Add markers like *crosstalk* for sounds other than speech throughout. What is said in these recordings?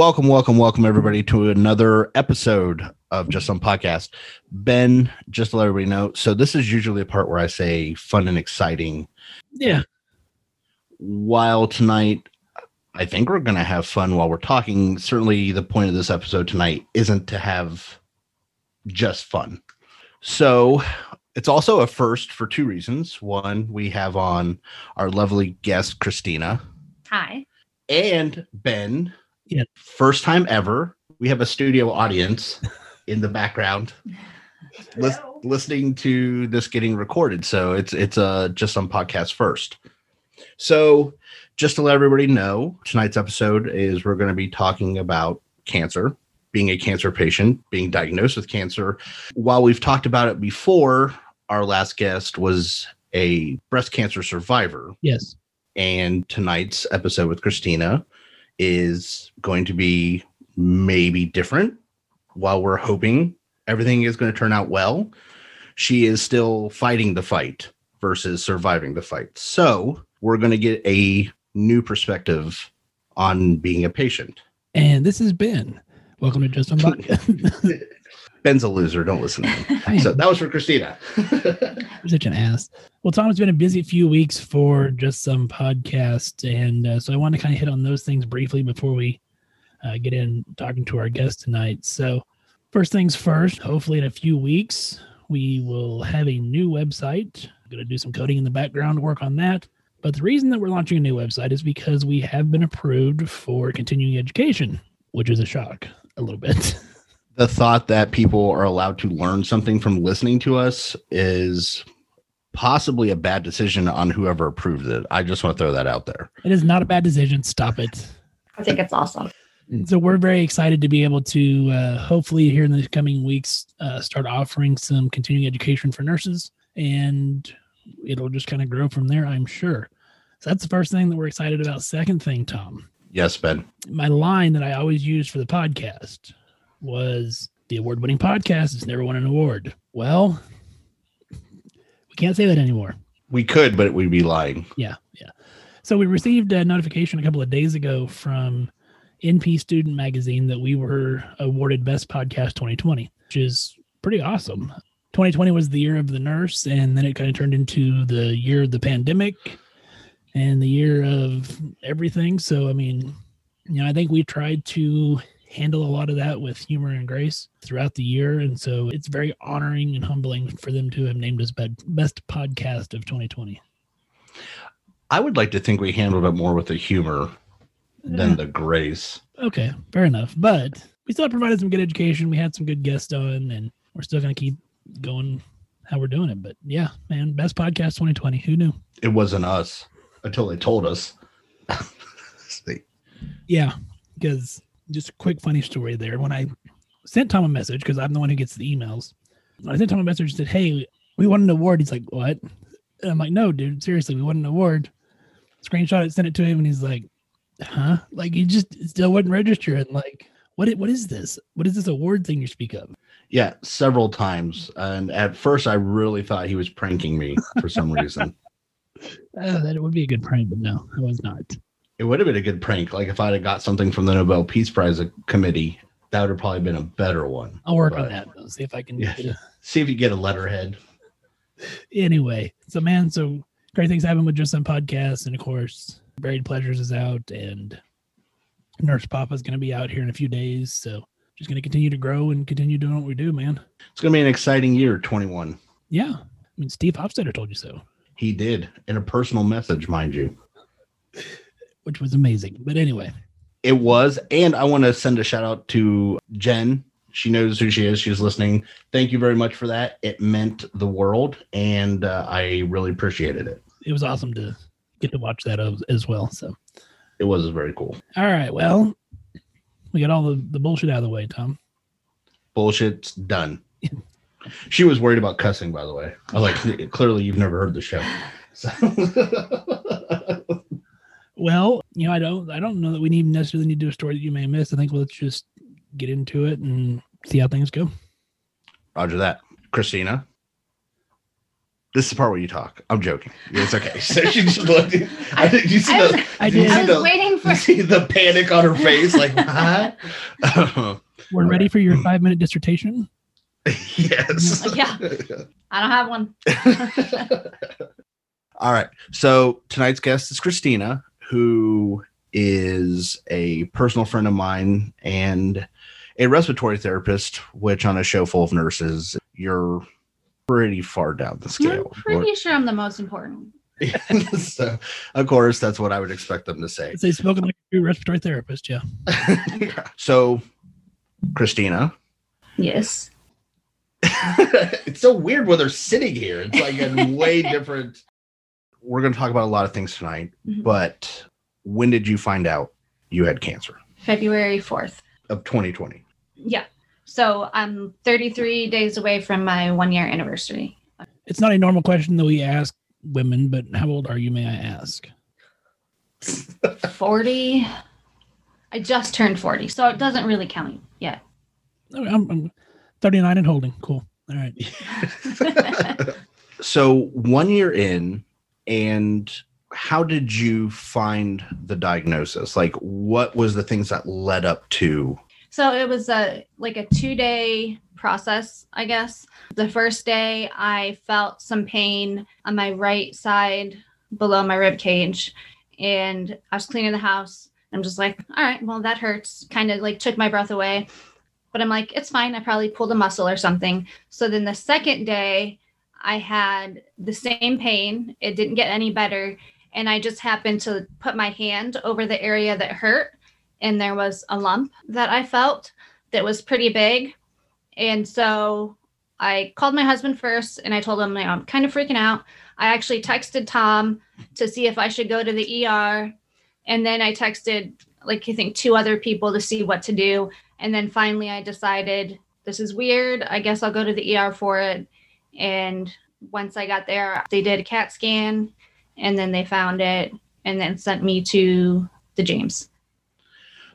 Welcome, welcome, welcome, everybody, to another episode of Just Some Podcast. Ben, just to let everybody know, so this is usually a part where I say fun and exciting. Yeah. While tonight, I think we're going to have fun while we're talking. Certainly, the point of this episode tonight isn't to have just fun. So, it's also a first for two reasons. One, we have on our lovely guest, Christina, Hi. and Ben. Yeah. First time ever, we have a studio audience in the background *laughs* lis- listening to this getting recorded. So it's it's uh just some podcast first. So just to let everybody know, tonight's episode is we're going to be talking about cancer, being a cancer patient, being diagnosed with cancer. While we've talked about it before, our last guest was a breast cancer survivor Yes. and tonight's episode with Christina is going to be maybe different. While we're hoping everything is going to turn out well, she is still fighting the fight versus surviving the fight. So, we're going to get a new perspective on being a patient. And this is Ben. Welcome to Just Podcast. *laughs* *laughs* Ben's a loser. Don't listen to him. *laughs* So, that was for Christina. *laughs* *laughs* You're such an ass. Well, Tom, it's been a busy few weeks for Just Some Podcast. And uh, so I want to kind of hit on those things briefly before we uh, get in talking to our guest tonight. So, first things first, hopefully in a few weeks, we will have a new website. I'm going to do some coding in the background, work on that. But the reason that we're launching a new website is because we have been approved for continuing education, which is a shock a little bit. The thought that people are allowed to learn something from listening to us is possibly a bad decision on whoever approved it. I just want to throw that out there. It is not a bad decision. Stop it. I think it's awesome. So we're very excited to be able to uh, hopefully here in the coming weeks uh, start offering some continuing education for nurses, and it'll just kind of grow from there. I'm sure. So that's the first thing that we're excited about. Second thing, Tom, Yes, Ben. my line that I always use for the podcast was the award-winning podcast has never won an award. Well, we can't say that anymore. We could, but we'd be lying. Yeah, yeah. So we received a notification a couple of days ago from NP Student Magazine that we were awarded Best Podcast 2020, which is pretty awesome. 2020 was the year of the nurse, and then it kind of turned into the year of the pandemic and the year of everything. So, I mean, you know, I think we tried to handle a lot of that with humor and grace throughout the year. And so it's very honoring and humbling for them to have named us Best Podcast of 2020. I would like to think we handled it more with the humor than the grace. Okay, fair enough. But we still provided some good education. We had some good guests on, and we're still going to keep going how we're doing it. But yeah, man, best podcast 2020. Who knew? It wasn't us until they told us. *laughs* Yeah, because just a quick funny story there. When I sent Tom a message, because I'm the one who gets the emails, I sent Tom a message that, hey, we won an award. He's like, what? And I'm like, no, dude, seriously, we won an award. Screenshot it, sent it to him, and he's like, huh? Like, he just still wouldn't register. And like, what? What is this? What is this award thing you speak of? yeah, several times. And at first, I really thought he was pranking me for some reason. Uh, *laughs* that it would be a good prank, but no, I was not. It would have been a good prank. Like if I'd have got something from the Nobel Peace Prize committee, that would have probably been a better one. I'll work But- on that. Though, see if I can. Yeah. A, *laughs* See if you get a letterhead. anyway, so man, so great things happen with just some podcasts, and of course, Buried Pleasures is out, and Nurse Papa's going to be out here in a few days. So just going to continue to grow and continue doing what we do, man. It's going to be an exciting year, 21. Yeah, I mean, Steve Hofstetter told you so. He did in a personal message, mind you. Which was amazing. But anyway, It was, and I want to send a shout out to Jen. She knows who she is. She's listening. Thank you very much for that. It meant the world, and uh, I really appreciated it. it was awesome to get to watch that as, well. So, It was very cool. all right, well, we got all the, the bullshit out of the way, Tom. Bullshit's done. *laughs* She was worried about cussing, by the way. I was like, clearly you've never heard the show. *laughs* So *laughs* Well, you know, I don't, I don't know that we need necessarily need to do a story that you may miss. I think let's just get into it and see how things go. Roger that. Christina. This is the part where you talk. I'm joking. It's okay. *laughs* So she just looked. I, did you see I was- the? I did you see I was the- waiting for you see the panic on her face? Like *laughs* what? *laughs* We're ready for your mm. five minute dissertation. yes. Yeah. I don't have one. All right. So tonight's guest is Christina, who is a personal friend of mine and a respiratory therapist, which on a show full of nurses, you're pretty far down the I'm scale. pretty sure I'm the most important. *laughs* so, of course, that's what I would expect them to say. They spoken like a true respiratory therapist. Yeah. *laughs* so, Christina, Yes. *laughs* it's so weird when they're sitting here. It's like a way different. We're going to talk about a lot of things tonight, Mhm. but when did you find out you had cancer February 4th. of 2020? Yeah. So I'm 33 days away from my one year anniversary. It's not a normal question that we ask women, but how old are you, may I ask? *laughs* 40. I just turned 40, so it doesn't really count yet. Oh, I'm, I'm 39 and holding. Cool. All right. *laughs* *laughs* So, one year in, and how did you find the diagnosis? Like, what was the things that led up to? So it was a like a two day process, I guess. The first day, I felt some pain on my right side below my rib cage, and I was cleaning the house. I'm just like, all right, well that hurts. Kind of like took my breath away, but I'm like, it's fine. I probably pulled a muscle or something. So then the second day, I had the same pain. It didn't get any better, and I just happened to put my hand over the area that hurt and there was a lump that I felt that was pretty big. And so I called my husband first and I told him, you know, I'm kind of freaking out. I actually texted Tom to see if I should go to the ER. And then I texted, like, I think two other people to see what to do. And then finally I decided this is weird. I guess I'll go to the ER for it. And once I got there, they did a CAT scan and then they found it and then sent me to the James.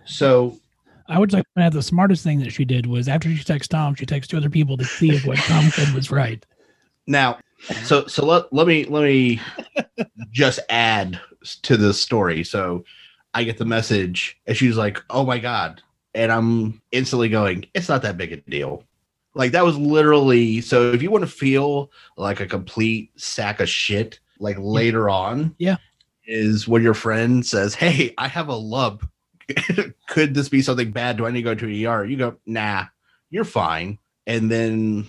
So, I would like to point out the smartest thing that she did was after she texted Tom, she texted two other people to see if what Tom said was right. now, so so let, let me let me *laughs* just add to this story. So, I get the message, and she's like, "Oh my god," and I'm instantly going, "It's not that big a deal." Like that was literally so. If you want to feel like a complete sack of shit, like later on, Yeah. is when your friend says, "Hey, I have a lump. *laughs* Could this be something bad? Do I need to go to an ER?" You go, "Nah, you're fine." And then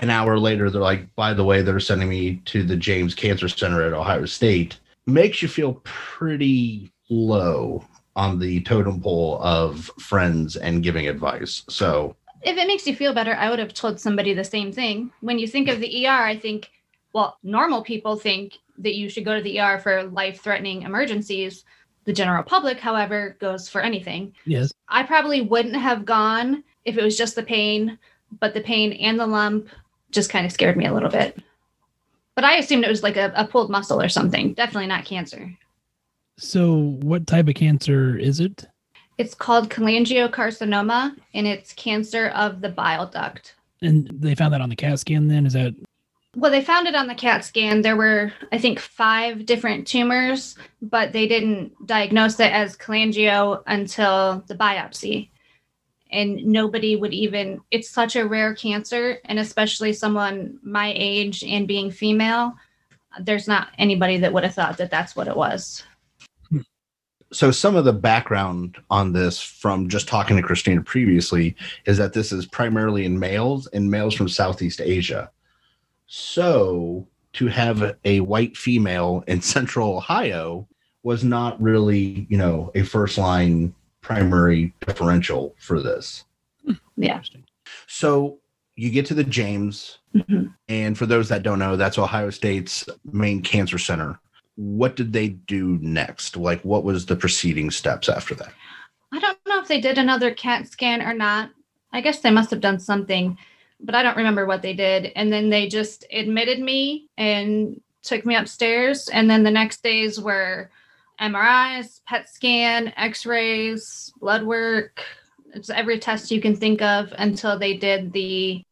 an hour later, they're like, "By the way, they're sending me to the James Cancer Center at Ohio State." Makes you feel pretty low on the totem pole of friends and giving advice. So if it makes you feel better, I would have told somebody the same thing. When you think of the ER, I think, well, normal people think that you should go to the ER for life threatening emergencies. The general public, however, goes for anything. Yes. I probably wouldn't have gone if it was just the pain, but the pain and the lump just kind of scared me a little bit. But I assumed it was like a, a pulled muscle or something. Definitely not cancer. So, what type of cancer is it? It's called cholangiocarcinoma, and it's cancer of the bile duct. And they found that on the CAT scan. Then is that Well, they found it on the CAT scan. There were, I think, five different tumors, but they didn't diagnose it as cholangio until the biopsy. And nobody would even, it's such a rare cancer, and especially someone my age and being female, there's not anybody that would have thought that that's what it was. So some of the background on this from just talking to Christina previously is that this is primarily in males and males from Southeast Asia. So to have a white female in *laughs* central Ohio was not really, you know, a first line primary differential for this. Yeah. Interesting. So you get to the James, Mhm. and for those that don't know, that's Ohio State's main cancer center. What did they do next? Like, what was the preceding steps after that? I don't know if they did another CAT scan or not. I guess they must have done something, but I don't remember what they did. And then they just admitted me and took me upstairs. And then the next days were MRIs, PET scan, x rays, blood work. It's every test you can think of until they did the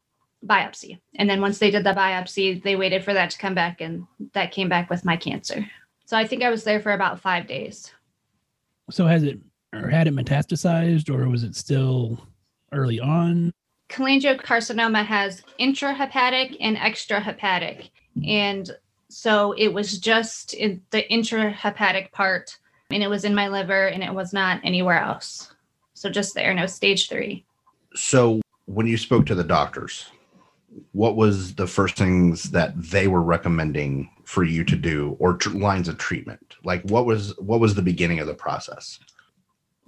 biopsy. And then once they did the biopsy, they waited for that to come back, and that came back with my cancer. So I think I was there for about five days. So has it or had it metastasized or was it still early on? cholangiocarcinoma has intrahepatic and extrahepatic. And so it was just in the intrahepatic part, and it was in my liver, and it was not anywhere else. So just there, no stage three. So, when you spoke to the doctors, what was the first things that they were recommending for you to do, or tr- lines of treatment? Like, what was what was the beginning of the process?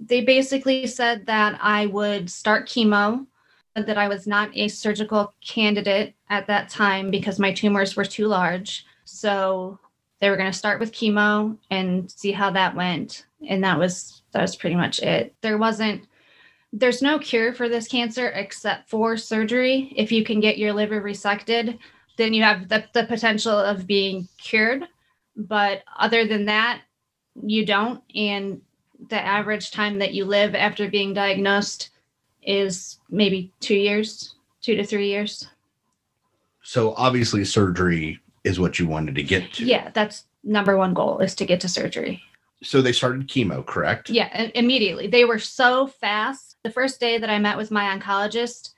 They basically said that I would start chemo, that I was not a surgical candidate at that time because my tumors were too large. So they were going to start with chemo and see how that went. And that was that was pretty much it. There wasn't there's no cure for this cancer except for surgery. If you can get your liver resected, then you have the, the potential of being cured. But other than that, you don't. And the average time that you live after being diagnosed is maybe two years, two to three years. So, obviously, surgery is what you wanted to get to. Yeah, that's number one goal is to get to surgery. So they started chemo, correct? Yeah, immediately. They were so fast. The first day that I met with my oncologist,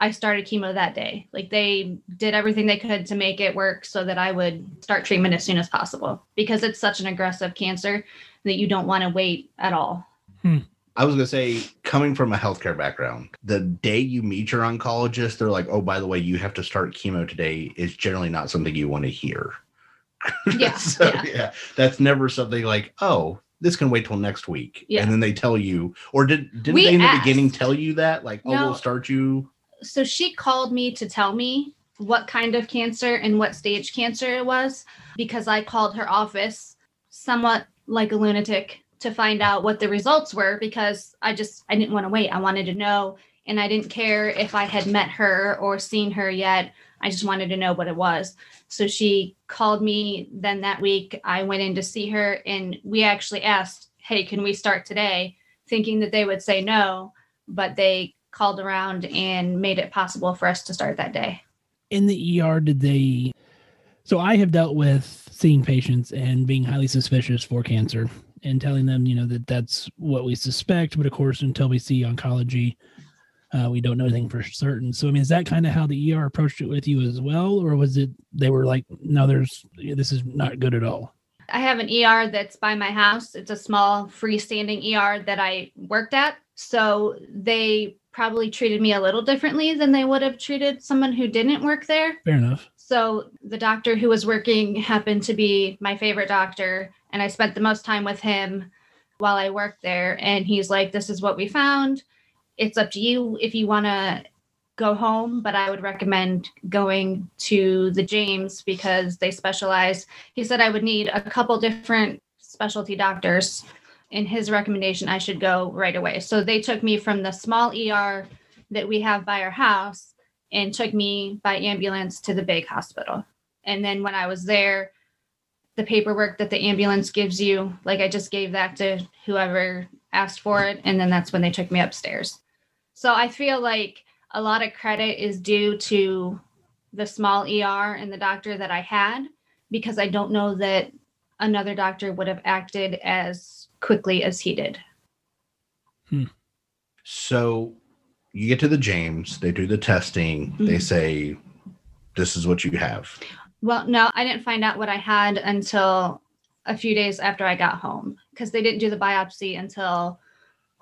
I started chemo that day. Like they did everything they could to make it work so that I would start treatment as soon as possible because it's such an aggressive cancer that you don't want to wait at all. Hmm. I was gonna say, coming from a healthcare background, the day you meet your oncologist, they're like, "Oh, by the way, you have to start chemo today." Is generally not something you want to hear. *laughs* Yeah, so, yeah. yeah, that's never something like, "Oh, this can wait till next week," Yeah. and then they tell you, or did didn't We they in the beginning tell you that, like, "Oh, No. we'll start you." so she called me to tell me what kind of cancer and what stage cancer it was because I called her office somewhat like a lunatic to find out what the results were because I just I didn't want to wait. I wanted to know and I didn't care if I had met her or seen her yet. I just wanted to know what it was. So she called me then that week. I went in to see her and we actually asked, "Hey, can we start today?" thinking that they would say no, but they called around and made it possible for us to start that day. in the ER did they so I have dealt with seeing patients and being highly suspicious for cancer and telling them, you know, that that's what we suspect, but of course until we see oncology uh, we don't know anything for certain. So I mean is that kind of how the ER approached it with you as well or was it they were like no there's this is not good at all. I have an ER that's by my house. It's a small freestanding ER that I worked at. So they probably treated me a little differently than they would have treated someone who didn't work there. Fair enough. So the doctor who was working happened to be my favorite doctor, and I spent the most time with him while I worked there. And he's like, "This is what we found. It's up to you if you want to go home, but I would recommend going to the James because they specialize." He said I would need a couple different specialty doctors. In his recommendation, I should go right away. So they took me from the small ER that we have by our house and took me by ambulance to the big hospital. And then when I was there, the paperwork that the ambulance gives you, like I just gave that to whoever asked for it. And then that's when they took me upstairs. So I feel like a lot of credit is due to the small ER and the doctor that I had because I don't know that another doctor would have acted as quickly as he did. Hmm. So you get to the James, they do the testing, they Mhm. say, "This is what you have." Well, no, I didn't find out what I had until a few days after I got home because they didn't do the biopsy until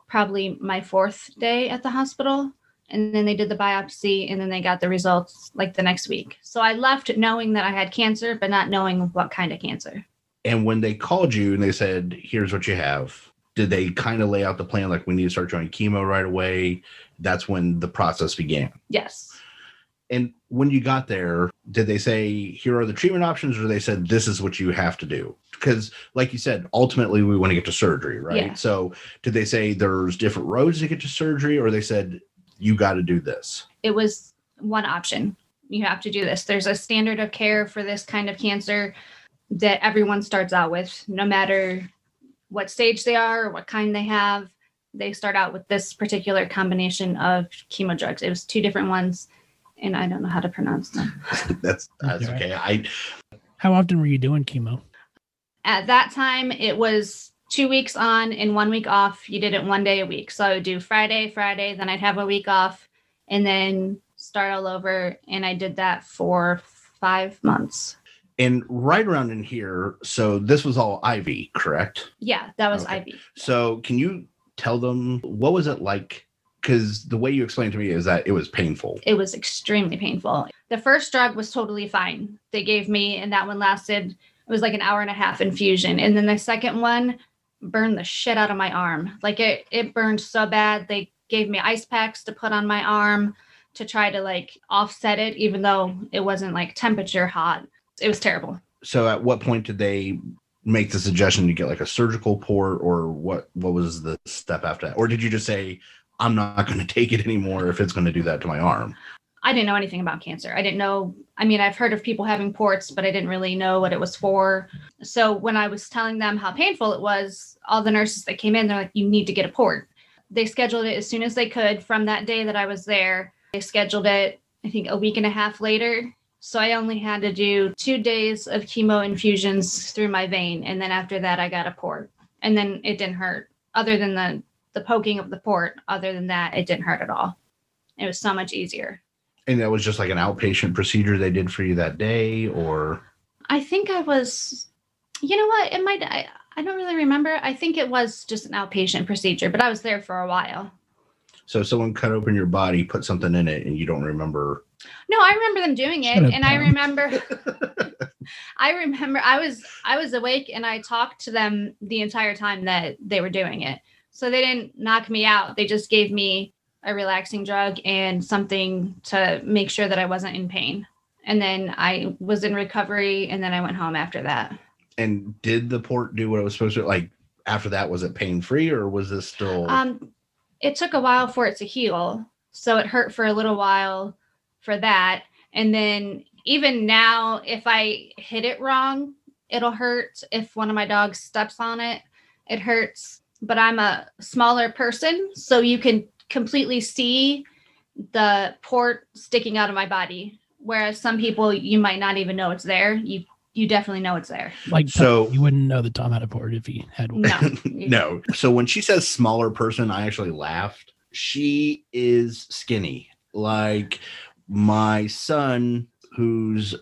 probably my fourth day at the hospital. and then they did the biopsy and then they got the results like the next week. So I left knowing that I had cancer, but not knowing what kind of cancer. And when they called you and they said, "Here's what you have," did they kind of lay out the plan like we need to start trying chemo right away? That's when the process began. Yes. And when you got there, did they say, here are the treatment options, or they said, this is what you have to do? Because, like you said, ultimately we want to get to surgery, right? Yeah. So, did they say there's different roads to get to surgery, or they said, you got to do this? It was one option. You have to do this. There's a standard of care for this kind of cancer that everyone starts out with, no matter what stage they are or what kind they have. They start out with this particular combination of chemo drugs. It was two different ones, and I don't know how to pronounce them. *laughs* that's that's Okay. okay. I How often were you doing chemo? At that time, it was two weeks on and one week off. You did it one day a week. So I would do Friday, Friday, then I'd have a week off and then start all over. And I did that for five months. and right around in here. So this was all IV, correct? Yeah, that was Okay. IV. So can you tell them what was it like? Because the way you explained to me is that it was painful. It was extremely painful. The first drug was totally fine. They gave me, and that one lasted, it was like an hour and a half infusion. And then the second one burned the shit out of my arm. Like it, it burned so bad. They gave me ice packs to put on my arm to try to like offset it, even though it wasn't like temperature hot. It was terrible. So at what point did they make the suggestion to get like a surgical port, or what? What was the step after that? Or did you just say, "I'm not going to take it anymore if it's going to do that to my arm"? I didn't know anything about cancer. I didn't know. I mean, I've heard of people having ports, but I didn't really know what it was for. So when I was telling them how painful it was, all the nurses that came in, they're like, you need to get a port. They scheduled it as soon as they could from that day that I was there. They scheduled it, I think, a week and a half later. So I only had to do two days of chemo infusions through my vein. And then after that, I got a port. And then it didn't hurt, other than the, the poking of the port. Other than that, it didn't hurt at all. It was so much easier. And that was just like an outpatient procedure they did for you that day, or I think I was, you know what? It might, I, I don't really remember. I think it was just an outpatient procedure, but I was there for a while. so someone cut open your body, put something in it, and you don't remember. No, I remember them doing it. Shut up, and I remember, *laughs* *laughs* I remember I was, I was awake and I talked to them the entire time that they were doing it. So they didn't knock me out. They just gave me a relaxing drug and something to make sure that I wasn't in pain. And then I was in recovery and then I went home after that. And did the port do what it was supposed to? Like after that, was it pain free, or was this still? Um, it took a while for it to heal, so it hurt for a little while for that, and then even now, if I hit it wrong, it'll hurt. If one of my dogs steps on it, it hurts. But I'm a smaller person, so you can completely see the port sticking out of my body. Whereas some people, you might not even know it's there. You you definitely know it's there. Like, So- you wouldn't know that Tom had a port if he had one. No, *laughs* no. So when she says smaller person, I actually laughed. She is skinny. Like my son, who's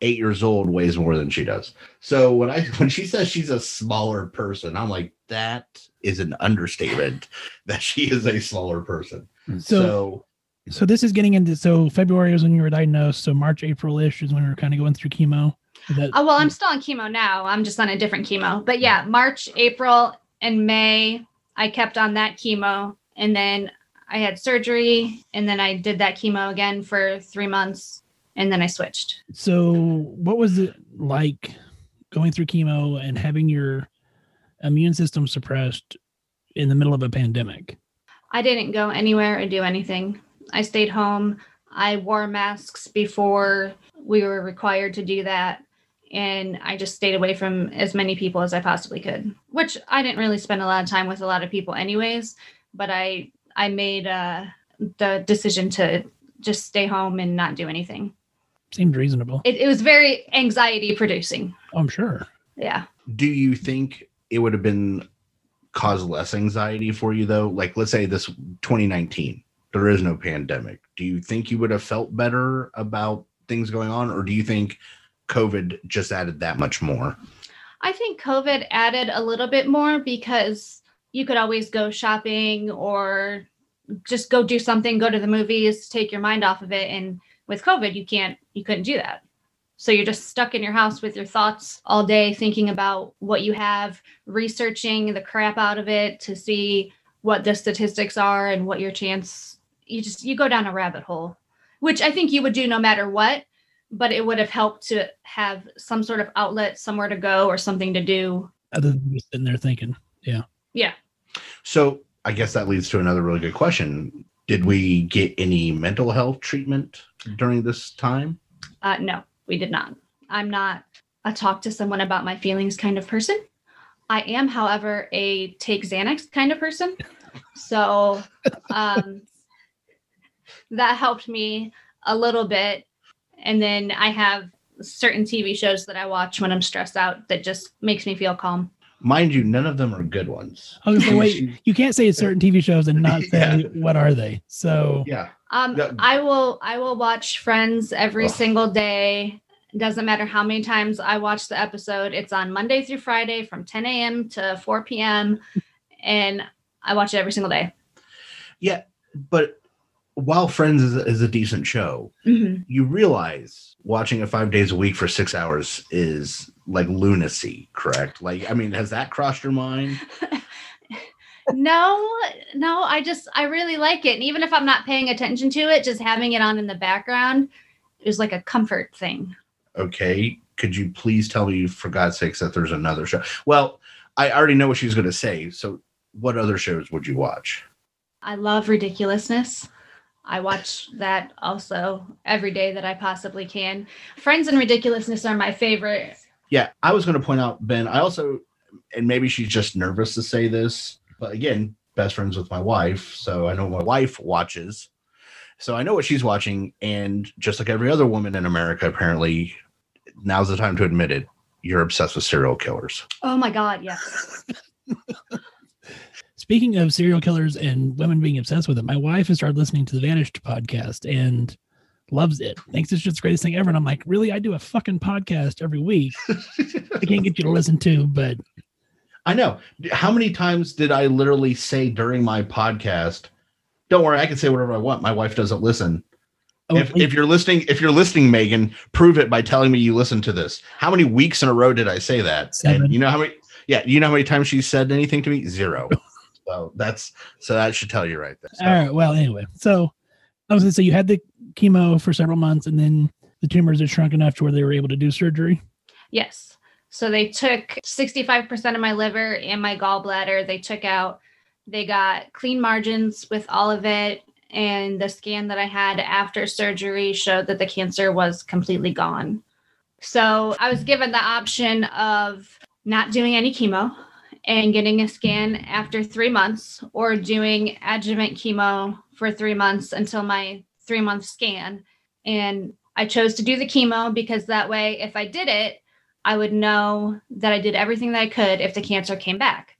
eight years old, weighs more than she does. So when I *laughs* when she says she's a smaller person, I'm like, that is an understatement *laughs* that she is a smaller person. So, So, so this is getting into so February was when you were diagnosed. So March, April ish is when we were kind of going through chemo. That, Oh, well, I'm still on chemo now. I'm just on a different chemo. But yeah, March, April, and May, I kept on that chemo. And then I had surgery. And then I did that chemo again for three months. And then I switched. so what was it like going through chemo and having your immune system suppressed in the middle of a pandemic? I didn't go anywhere or do anything. I stayed home. I wore masks before we were required to do that. And I just stayed away from as many people as I possibly could, which I didn't really spend a lot of time with a lot of people anyways. But I I made uh, the decision to just stay home and not do anything. Seemed reasonable. It, it was very anxiety producing. I'm sure. Yeah. do you think it would have been cause less anxiety for you though? Like, let's say this 2019, there is no pandemic. Do you think you would have felt better about things going on, or do you think COVID just added that much more? I think COVID added a little bit more because you could always go shopping or just go do something, go to the movies, take your mind off of it. And with COVID, you can't, you couldn't do that. So you're just stuck in your house with your thoughts all day, thinking about what you have, researching the crap out of it to see what the statistics are and what your chance. You just you go down a rabbit hole, which I think you would do no matter what. But it would have helped to have some sort of outlet, somewhere to go, or something to do. Other than just sitting there thinking, Yeah, yeah. So I guess that leads to another really good question. Did we get any mental health treatment during this time? uh, no, we did not. I'm not a talk to someone about my feelings kind of person. I am, however, a take Xanax kind of person. So *laughs* um, that helped me a little bit. And then I have certain TV shows that I watch when I'm stressed out that just makes me feel calm. Mind you, none of them are good ones. I was gonna say, wait, you can't say certain TV shows and not *laughs* say Yeah. what are they. So Yeah. Um, Yeah. I will I will watch Friends every Ugh. single day. Doesn't matter how many times I watch the episode. It's on Monday through Friday from 10 a.m. to 4 p.m. and I watch it every single day. Yeah, but while Friends is, is a decent show, Mhm. you realize watching it five days a week for six hours is like lunacy, correct? Like, I mean, has that crossed your mind? *laughs* No, no, I just I really like it. And even if I'm not paying attention to it, just having it on in the background is like a comfort thing. Okay. Could you please tell me, for God's sakes, that there's another show? Well, I already know what she's going to say. So, what other shows would you watch? I love ridiculousness. I watch that also every day that I possibly can. Friends and ridiculousness are my favorite. Yeah, I was going to point out, Ben, I also, and maybe she's just nervous to say this, but again, best friends with my wife. So I know my wife watches. So I know what she's watching. And just like every other woman in America, apparently, now's the time to admit it. You're obsessed with serial killers. Oh my god, yes. *laughs* speaking of serial killers and women being obsessed with it, my wife has started listening to the Vanished podcast and loves it. Thinks it's just the greatest thing ever. And I'm like, really? I do a fucking podcast every week. *laughs* I can't get you to listen to, but I know. How many times did I literally say during my podcast, don't worry, I can say whatever I want. My wife doesn't listen. oh, if, if you're listening, if you're listening, Megan, prove it by telling me you listened to this. How many weeks in a row did I say that? Seven. And you know how many? Yeah, you know how many times she said anything to me? Zero. *laughs* so that's so that should tell you right there. So, all right. Well, anyway, so I was gonna say you had the chemo for several months, and then the tumors had shrunk enough to where they were able to do surgery. Yes. So they took 65% of my liver and my gallbladder. They took out, they got clean margins with all of it. And the scan that I had after surgery showed that the cancer was completely gone. So I was given the option of not doing any chemo and getting a scan after three months or doing adjuvant chemo for three months until my three month scan. And I chose to do the chemo because that way, if I did it, I would know that I did everything that I could if the cancer came back.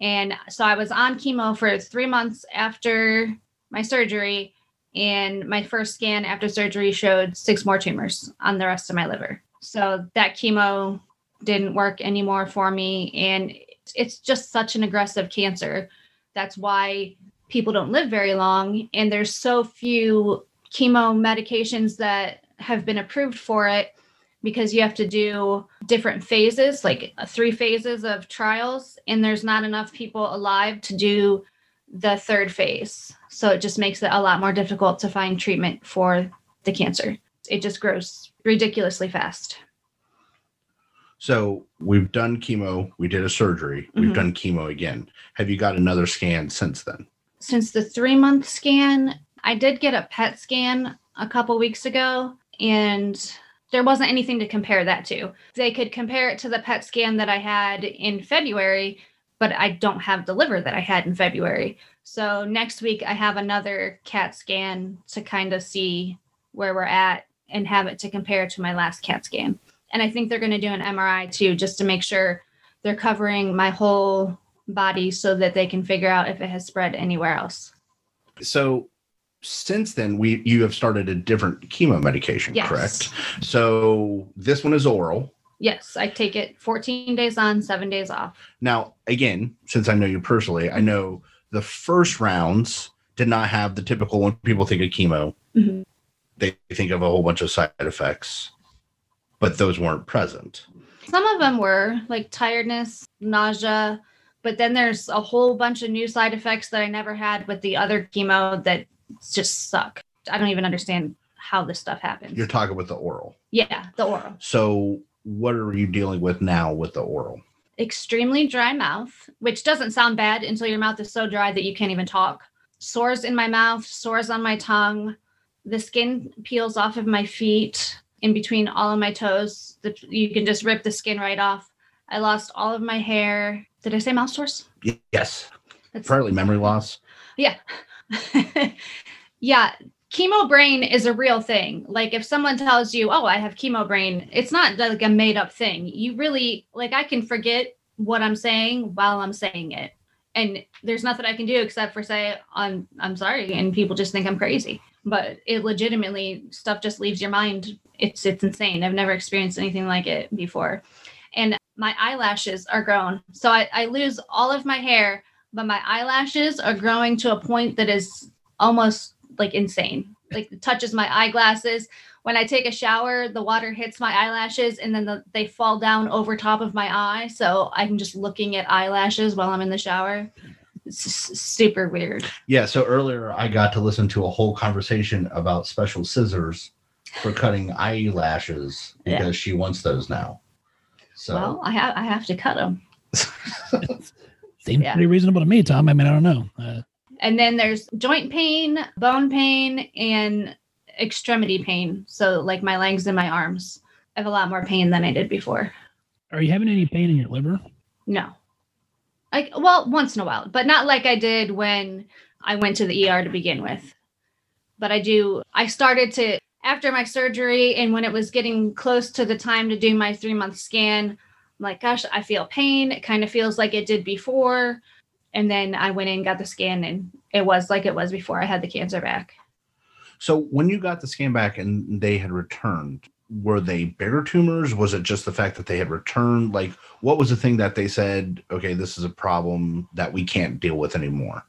And so I was on chemo for three months after my surgery. And my first scan after surgery showed six more tumors on the rest of my liver. So that chemo didn't work anymore for me. And it's just such an aggressive cancer. That's why people don't live very long. And there's so few chemo medications that have been approved for it because you have to do different phases, like three phases of trials, and there's not enough people alive to do the third phase. So it just makes it a lot more difficult to find treatment for the cancer. It just grows ridiculously fast. so we've done chemo. We did a surgery. We've Mhm. done chemo again. Have you got another scan since then? Since the three month scan, I did get a PET scan a couple weeks ago, and there wasn't anything to compare that to. They could compare it to the PET scan that I had in February, but I don't have the liver that I had in February. So next week, I have another CAT scan to kind of see where we're at and have it to compare to my last CAT scan. And I think they're going to do an MRI too, just to make sure they're covering my whole body so that they can figure out if it has spread anywhere else. So since then, we you have started a different chemo medication, Yes. correct? So this one is oral. Yes, I take it 14 days on, seven days off. Now, again, since I know you personally, I know the first rounds did not have the typical when people think of chemo, Mhm. they think of a whole bunch of side effects, but those weren't present. Some of them were like tiredness, nausea, but then there's a whole bunch of new side effects that I never had with the other chemo that just suck. I don't even understand how this stuff happens. You're talking with the oral. yeah, the oral. So, what are you dealing with now with the oral? Extremely dry mouth, which doesn't sound bad until your mouth is so dry that you can't even talk. Sores in my mouth, sores on my tongue. The skin peels off of my feet in between all of my toes. The, you can just rip the skin right off. I lost all of my hair. Did I say sores? Y- Yes, That's partly memory loss. yeah. *laughs* yeah. Chemo brain is a real thing. Like if someone tells you, "Oh, I have chemo brain," it's not like a made up thing. You really like I can forget what I'm saying while I'm saying it. And there's nothing I can do except for say I'm I'm sorry and people just think I'm crazy. But it legitimately stuff just leaves your mind. It's it's insane. I've never experienced anything like it before. And my eyelashes are grown. So I, I lose all of my hair but my eyelashes are growing to a point that is almost like insane. Like it touches my eyeglasses. When I take a shower, the water hits my eyelashes and then the, they fall down over top of my eye. So I'm just looking at eyelashes while I'm in the shower. It's super weird. Yeah. So earlier, I got to listen to a whole conversation about special scissors for cutting eyelashes Yeah. because she wants those now. So Well, I have I have to cut them. *laughs* Seems Yeah. pretty reasonable to me, Tom. I mean, I don't know. Uh, And then there's joint pain, bone pain, and extremity pain. So like my legs and my arms. I have a lot more pain than I did before. are you having any pain in your liver? No. Like well, once in a while, but not like I did when I went to the ER to begin with. But I do I started to after my surgery and when it was getting close to the time to do my 3 month scan, I'm like gosh, I feel pain. It kind of feels like it did before. And then I went in got the scan and it was like it was before I had the cancer back. So when you got the scan back and they had returned, were they bigger tumors? Was it just the fact that they had returned? Like, what was the thing that they said, okay, this is a problem that we can't deal with anymore?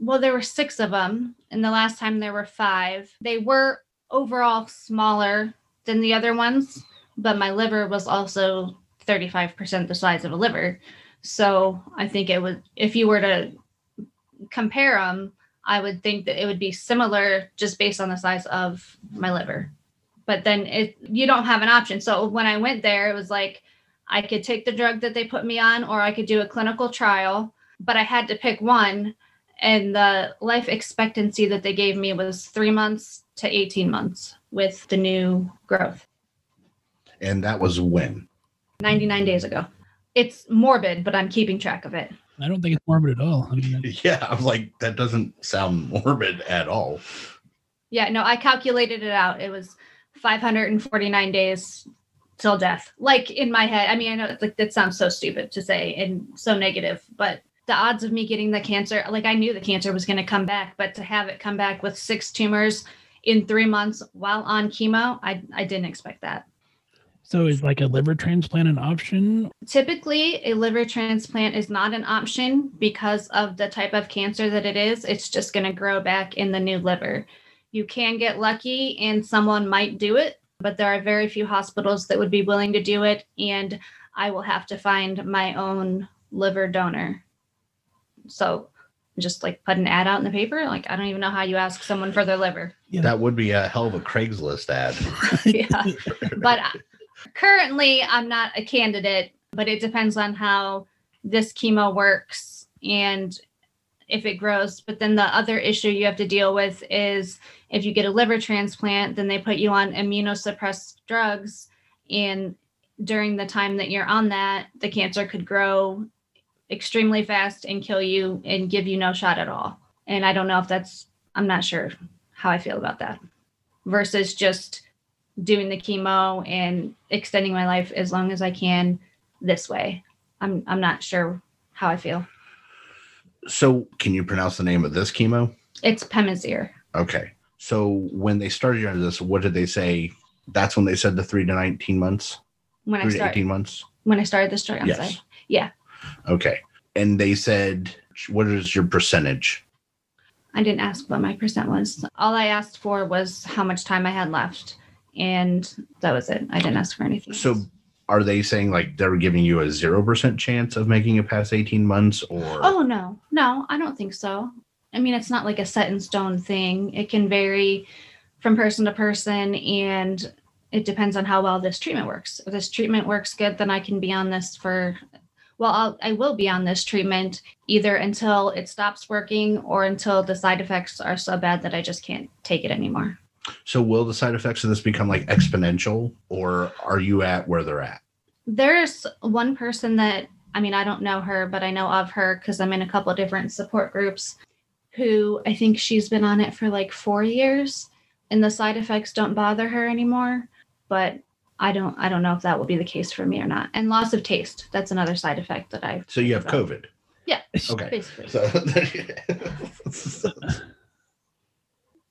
Well, there were six of them, and the last time there were five. They were overall smaller than the other ones, but my liver was also 35% the size of a liver. So I think it would, if you were to compare them, I would think that it would be similar just based on the size of my liver. But then it, you don't have an option. So when I went there, it was like I could take the drug that they put me on, or I could do a clinical trial, but I had to pick one and the life expectancy that they gave me was three months to 18 months with the new growth And that was when. 99 days ago it's morbid but i'm keeping track of it I don't think it's morbid at all. I mean, *laughs* Yeah, I'm like, that doesn't sound morbid at all. yeah no i calculated it out it was 549 days till death like in my head i mean i know it's like that sounds so stupid to say and so negative but the odds of me getting the cancer like i knew the cancer was going to come back but to have it come back with six tumors in three months while on chemo i, I didn't expect that so is like a liver transplant an option? Typically, a liver transplant is not an option because of the type of cancer that it is. It's just going to grow back in the new liver. You can get lucky and someone might do it, but there are very few hospitals that would be willing to do it. And I will have to find my own liver donor. So just like put an ad out in the paper. Like, I don't even know how you ask someone for their liver. Yeah. That would be a hell of a Craigslist ad. *laughs* yeah. But uh, currently, I'm not a candidate, but it depends on how this chemo works and if it grows. But then the other issue you have to deal with is if you get a liver transplant, then they put you on immunosuppressed drugs. And during the time that you're on that, the cancer could grow extremely fast and kill you and give you no shot at all. And I don't know if that's, I'm not sure how I feel about that versus just doing the chemo and extending my life as long as I can this way. I'm I'm not sure how I feel. So, can you pronounce the name of this chemo? It's Pemazyre. Okay. So, when they started you on this, what did they say? That's when they said the three to 19 months, When I three to start 18 months. when I started this drug, I'm Yes. sorry. Yeah. Okay. And they said, what is your percentage? I didn't ask what my percent was. All I asked for was how much time I had left. And that was it. I didn't ask for anything. So else. are they saying like they're giving you a 0% chance of making it past 18 months or Oh no, no, I don't think so. I mean, it's not like a set in stone thing. It can vary from person to person, and it depends on how well this treatment works. If this treatment works good, then I can be on this for. Well, I'll, I will be on this treatment either until it stops working or until the side effects are so bad that I just can't take it anymore. so will the side effects of this become like exponential or are you at where they're at? There's one person that I mean, I don't know her, but I know of her because I'm in a couple of different support groups who I think she's been on it for like four years and the side effects don't bother her anymore. But I don't I don't know if that will be the case for me or not. And loss of taste. That's another side effect that I So you have COVID. Yeah. *laughs* Okay. Basically. So *laughs*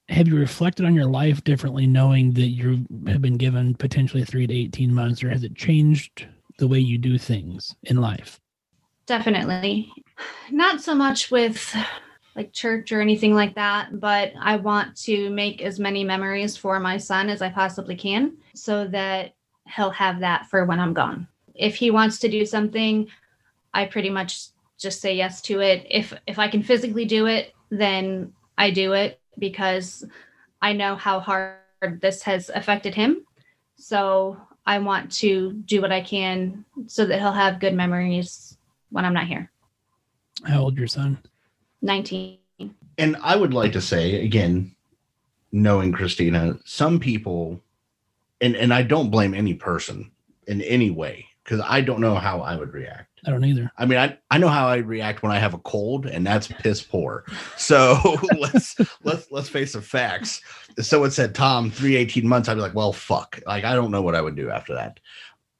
Have you reflected on your life differently, knowing that you have been given potentially three to 18 months, or has it changed the way you do things in life? Definitely. Not so much with like church or anything like that, but I want to make as many memories for my son as I possibly can so that he'll have that for when I'm gone. If he wants to do something, I pretty much just say yes to it. If if I can physically do it, then I do it because I know how hard this has affected him. So I want to do what I can so that he'll have good memories when I'm not here. How old your son? 19. and I would like to say again, knowing Christina, some people, and and I don't blame any person in any way because I don't know how I would react. I don't either. I mean, I, I know how I react when I have a cold, and that's piss poor. So *laughs* let's let's let's face the facts. If someone said Tom three eighteen months, I'd be like, well, fuck. Like I don't know what I would do after that.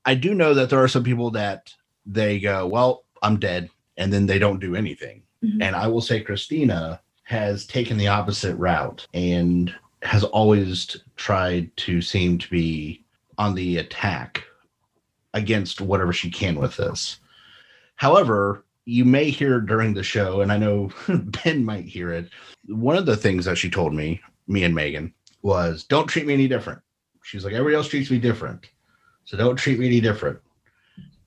I do know that there are some people that they go, well, I'm dead, and then they don't do anything. Mhm. And I will say, Christina has taken the opposite route and has always tried to seem to be on the attack against whatever she can with this. However, you may hear during the show, and I know *laughs* Ben might hear it. One of the things that she told me, me and Megan, was don't treat me any different. She's like, everybody else treats me different. So don't treat me any different.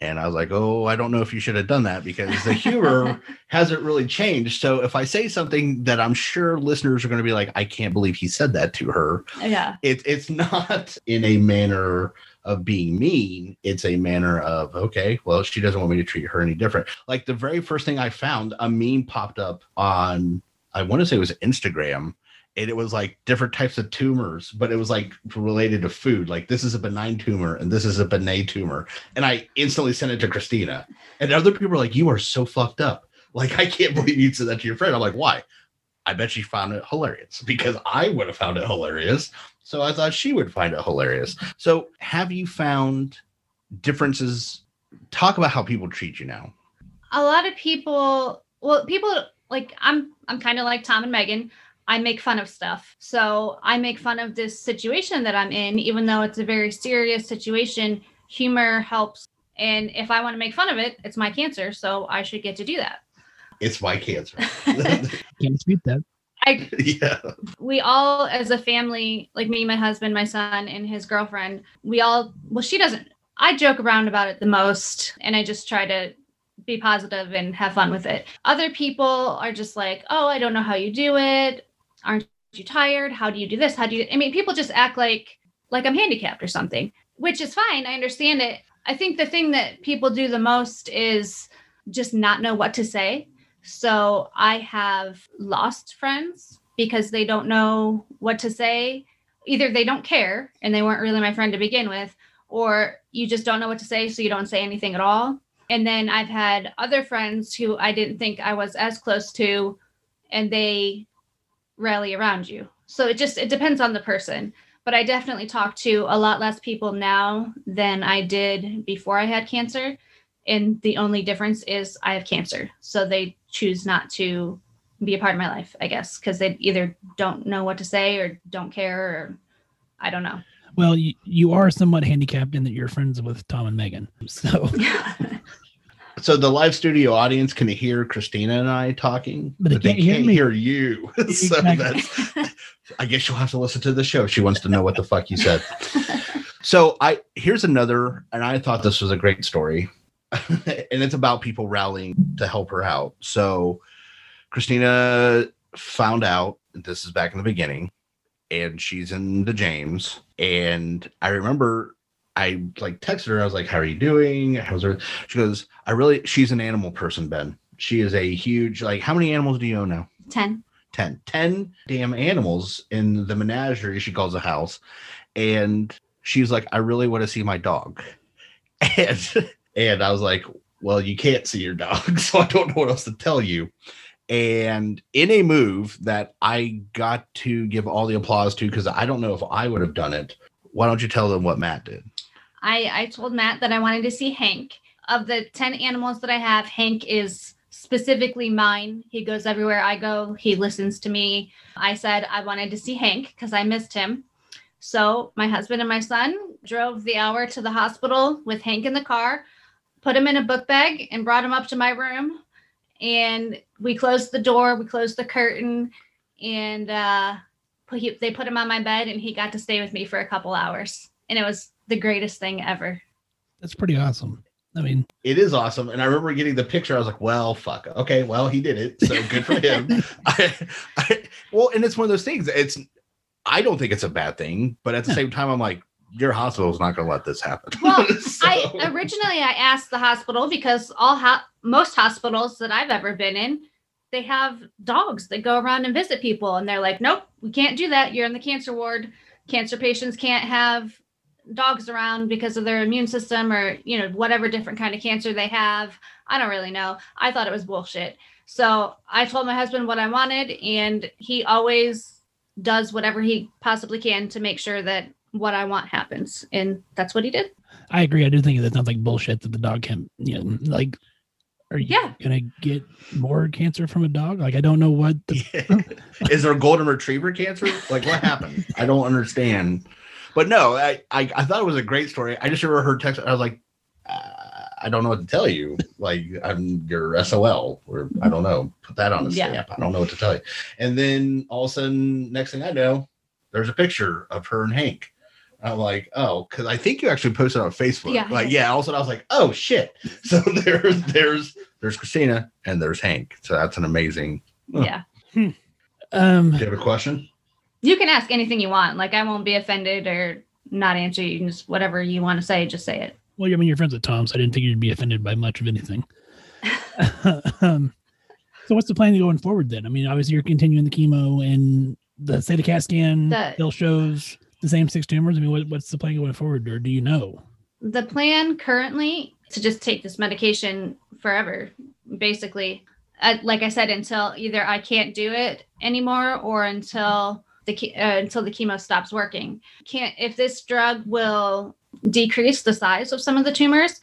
And I was like, oh, I don't know if you should have done that because the humor *laughs* hasn't really changed. So if I say something that I'm sure listeners are going to be like, I can't believe he said that to her, Yeah. it, it's not *laughs* in a manner of being mean. It's a manner of, okay, well, she doesn't want me to treat her any different. Like the very first thing I found, a meme popped up on, I want to say it was Instagram. And it was like different types of tumors, but it was like related to food. Like this is a benign tumor and this is a benign tumor. And I instantly sent it to Christina. And other people are like, you are so fucked up. Like, I can't *laughs* believe you said that to your friend. I'm like, why? I bet she found it hilarious *laughs* because I would have found it hilarious. So I thought she would find it hilarious. So have you found differences? Talk about how people treat you now. A lot of people, well, people like I'm I'm kind of like Tom and Megan. I make fun of stuff. So I make fun of this situation that I'm in, even though it's a very serious situation. Humor helps. And if I want to make fun of it, it's my cancer. So I should get to do that. It's my cancer. *laughs* Can't dispute that. I *laughs* yeah. we all as a family like me my husband my son and his girlfriend we all well she doesn't i joke around about it the most and i just try to be positive and have fun with it other people are just like oh i don't know how you do it aren't you tired? How do you do this? How do you i mean people just act like like i'm handicapped or something which is fine. I understand it. I think the thing that people do the most is just not know what to say. So I have lost friends because they don't know what to say. Either they don't care and they weren't really my friend to begin with, or you just don't know what to say, so you don't say anything at all. And then I've had other friends who I didn't think I was as close to, and they rally around you. So it just it depends on the person. But I definitely talk to a lot less people now than I did before I had cancer and the only difference is I have cancer. So they choose not to be a part of my life, I guess, because they either don't know what to say or don't care or I don't know. Well, you, you are somewhat handicapped in that you're friends with Tom and Megan. So *laughs* *laughs* So the live studio audience can hear Christina and I talking, But they can't hear me. hear you. *laughs* so that's I guess you'll have to listen to the show. She wants to know what the fuck you said. *laughs* So I here's another, and I thought this was a great story, *laughs* and it's about people rallying to help her out. So Christina found out this is back in the beginning, and she's in the James, and I remember I like texted her. I was like, "How are you doing? How's her?" She goes, "I really." She's an animal person, Ben. She is a huge like. How many animals do you own now? 10. 10 10 damn animals in the menagerie she calls a house and she's like i really want to see my dog *laughs* and and i was like well you can't see your dog *laughs* so i don't know what else to tell you and in a move that i got to give all the applause to because i don't know if i would have done it why don't you tell them what matt did I, I told Matt that I wanted to see Hank. Of the 10 animals that I have, Hank is specifically mine. He goes everywhere I go, he listens to me. I said I wanted to see Hank because I missed him. So my husband and my son drove the hour to the hospital with Hank in the car, put him in a book bag, and brought him up to my room. And we closed the door, we closed the curtain, and uh, put, he, they put him on my bed, and he got to stay with me for a couple hours. And it was the greatest thing ever. That's pretty awesome. I mean, it is awesome and i remember getting the picture i was like well fuck okay well he did it so good for him *laughs* *laughs* I, I, well and it's one of those things it's i don't think it's a bad thing but at the Yeah. same time i'm like your hospital's not going to let this happen Well, *laughs* So- I originally I asked the hospital because all ho- most hospitals that I've ever been in, they have dogs that go around and visit people, and they're like, "Nope, we can't do that. You're in the cancer ward. Cancer patients can't have dogs around because of their immune system or you know whatever different kind of cancer they have. I don't really know. I thought it was bullshit. So I told my husband what I wanted, and he always does whatever he possibly can to make sure that what I want happens, and that's what he did. I agree. I do think that sounds like bullshit that the dog can, you know, like, are you Yeah. gonna get more cancer from a dog? Like, I don't know what the *laughs* is there golden retriever cancer like what happened i don't understand but no I, I i thought it was a great story i just remember her text i was like uh, i don't know what to tell you like i'm your sol or i don't know put that on a Yeah. stamp i don't know what to tell you and then all of a sudden next thing i know there's a picture of her and hank I'm like, oh, because I think you actually posted on Facebook. Yeah. Like, yeah. All of a sudden, I was like, oh shit. *laughs* So there's there's there's Christina and there's Hank. So that's an amazing. Huh. Yeah. um Do you have a question? You can ask anything you want. Like I won't be offended or not answer you. You can just whatever you want to say, just say it. well, I mean, you're friends with Tom, so I didn't think you'd be offended by much of anything. *laughs* um, so what's the plan going forward then? I mean, obviously you're continuing the chemo and the say the CAT scan The- still shows the same six tumors. I mean, what, what's the plan going forward, or do you know? The plan currently to just take this medication forever, basically. Uh, like I said, until either I can't do it anymore or until the uh, until the chemo stops working. Can't if this drug will decrease the size of some of the tumors,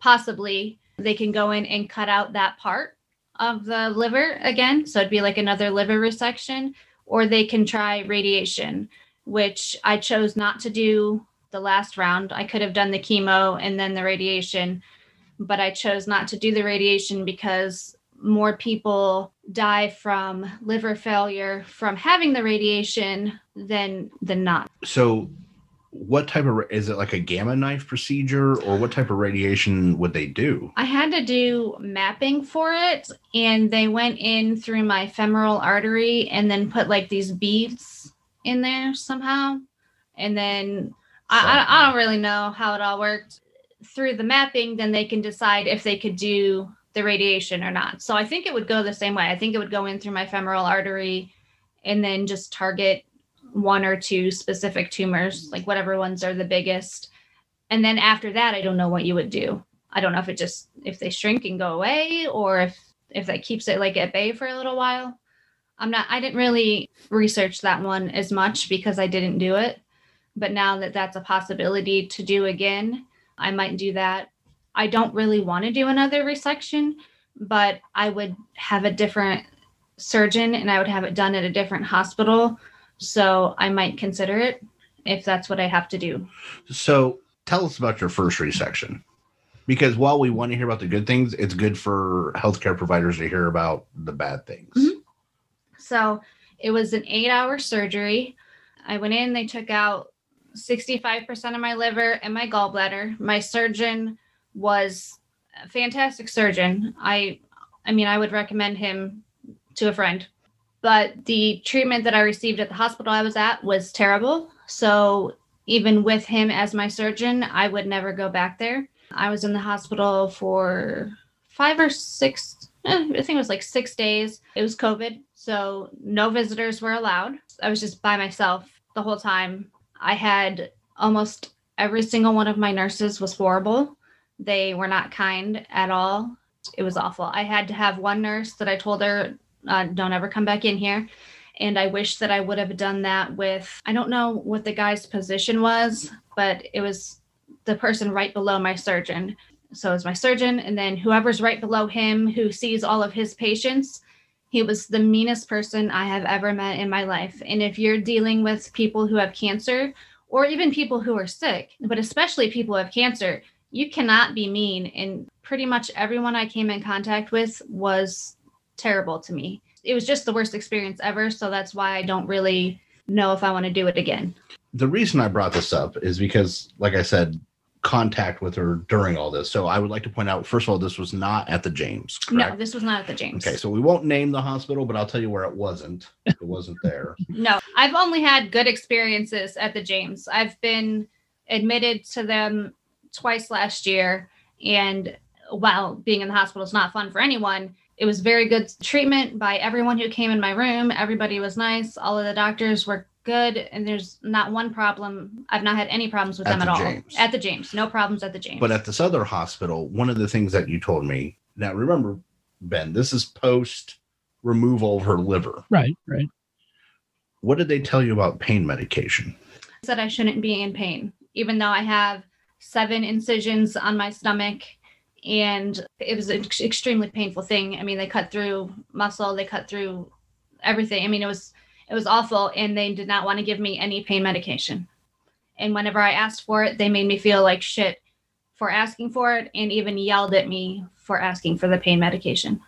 possibly they can go in and cut out that part of the liver again. So it'd be like another liver resection, or they can try radiation, which I chose not to do the last round. I could have done the chemo and then the radiation, but I chose not to do the radiation because more people die from liver failure from having the radiation than than not. So, what type of is it like a gamma knife procedure, or what type of radiation would they do? I had to do mapping for it, and they went in through my femoral artery and then put like these beads in there somehow. And then I, I, I don't really know how it all worked. Through the mapping, then they can decide if they could do the radiation or not. So I think it would go the same way. I think it would go in through my femoral artery and then just target one or two specific tumors, like whatever ones are the biggest. And then after that, I don't know what you would do. I don't know if it just if they shrink and go away or if if that keeps it like at bay for a little while. I'm not I didn't really research that one as much because I didn't do it. But now that that's a possibility to do again, I might do that. I don't really want to do another resection, but I would have a different surgeon and I would have it done at a different hospital. So I might consider it if that's what I have to do. So, tell us about your first resection, because while we want to hear about the good things, it's good for healthcare providers to hear about the bad things. Mhm. So it was an eight hour surgery. I went in, they took out 65% of my liver and my gallbladder. My surgeon was a fantastic surgeon. I I mean, I would recommend him to a friend. But the treatment that I received at the hospital I was at was terrible. So even with him as my surgeon, I would never go back there. I was in the hospital for five or six, eh, I think it was like six days. It was COVID. So no visitors were allowed. I was just by myself the whole time. I had almost every single one of my nurses was horrible. They were not kind at all. It was awful. I had to have one nurse that I told her, uh, don't ever come back in here. And I wish that I would have done that with, I don't know what the guy's position was, but it was the person right below my surgeon. So it was my surgeon, and then whoever's right below him who sees all of his patients. He was the meanest person I have ever met in my life. And if you're dealing with people who have cancer or even people who are sick, but especially people who have cancer, you cannot be mean. And pretty much everyone I came in contact with was terrible to me. It was just the worst experience ever. So that's why I don't really know if I want to do it again. The reason I brought this up is because, like I said, contact with her during all this. So I would like to point out, first of all, this was not at the James. No, this was not at the James. Okay, so we won't name the hospital, but I'll tell you where it wasn't. It wasn't there. *laughs* No, I've only had good experiences at the James. I've been admitted to them twice last year. And while being in the hospital is not fun for anyone, it was very good treatment by everyone who came in my room. Everybody was nice. All of the doctors were good. And there's not one problem. I've not had any problems with At them the at all. At the James. No problems at the James. But at this other hospital, one of the things that you told me now, remember, Ben, this is post removal of her liver. Right, right. What did they tell you about pain medication? said I shouldn't be in pain, even though I have seven incisions on my stomach. And it was an ex- extremely painful thing. I mean, they cut through muscle, they cut through everything. I mean, it was it was awful, and they did not want to give me any pain medication. And whenever I asked for it, they made me feel like shit for asking for it, and even yelled at me for asking for the pain medication.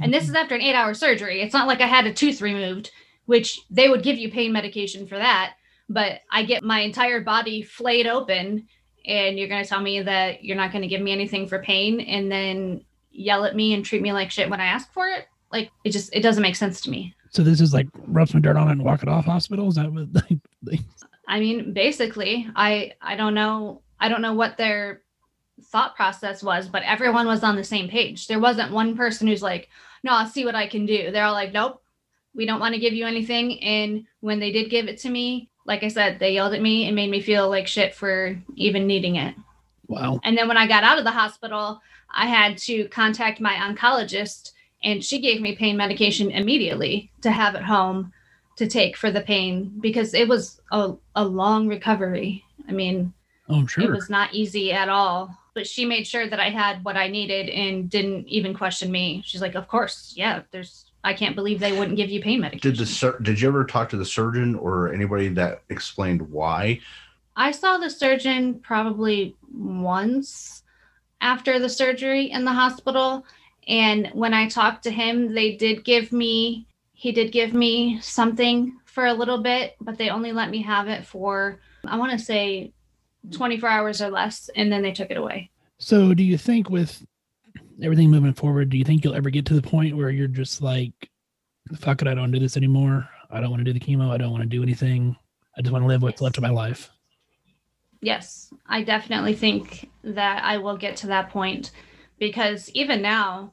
And this is after an eight hour surgery. It's not like I had a tooth removed, which they would give you pain medication for that. But I get my entire body flayed open, and you're going to tell me that you're not going to give me anything for pain and then yell at me and treat me like shit when I ask for it. Like it just, it doesn't make sense to me. So this is like rub some dirt on it and walk it off hospital. Is that what *laughs* they, they I mean, basically, I I don't know I don't know what their thought process was, but everyone was on the same page. There wasn't one person who's like, "No, I'll see what I can do." They're all like, "Nope, we don't want to give you anything." And when they did give it to me, like I said, they yelled at me and made me feel like shit for even needing it. wow. And then when I got out of the hospital, I had to contact my oncologist, and she gave me pain medication immediately to have at home to take for the pain because it was a, a long recovery. I mean, Oh, I'm it was not easy at all. But she made sure that I had what I needed and didn't even question me. She's like, "Of course, yeah. There's, I can't believe they wouldn't give you pain medication." Did the sur- did you ever talk to the surgeon or anybody that explained why? I saw the surgeon probably once after the surgery in the hospital. And when I talked to him, they did give me, he did give me something for a little bit, but they only let me have it for, I want to say 24 hours or less. And then they took it away. So do you think with everything moving forward, do you think you'll ever get to the point where you're just like, fuck it, I don't do this anymore. I don't want to do the chemo. I don't want to do anything. I just want to live what's left of my life. Yes, I definitely think that I will get to that point because even now,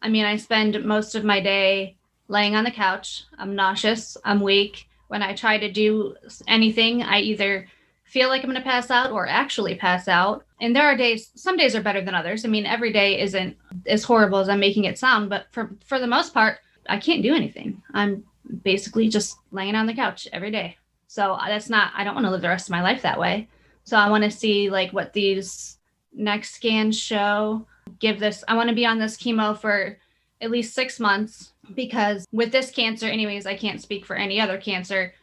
I mean, I spend most of my day laying on the couch. I'm nauseous, I'm weak. When I try to do anything, I either feel like I'm going to pass out or actually pass out. And there are days, some days are better than others. I mean, every day isn't as horrible as I'm making it sound, but for for the most part, I can't do anything. I'm basically just laying on the couch every day. So uh, that's not I don't want to live the rest of my life that way. So I want to see like what these next scans show. Give this, I want to be on this chemo for at least six months because with this cancer, anyways, I can't speak for any other cancer.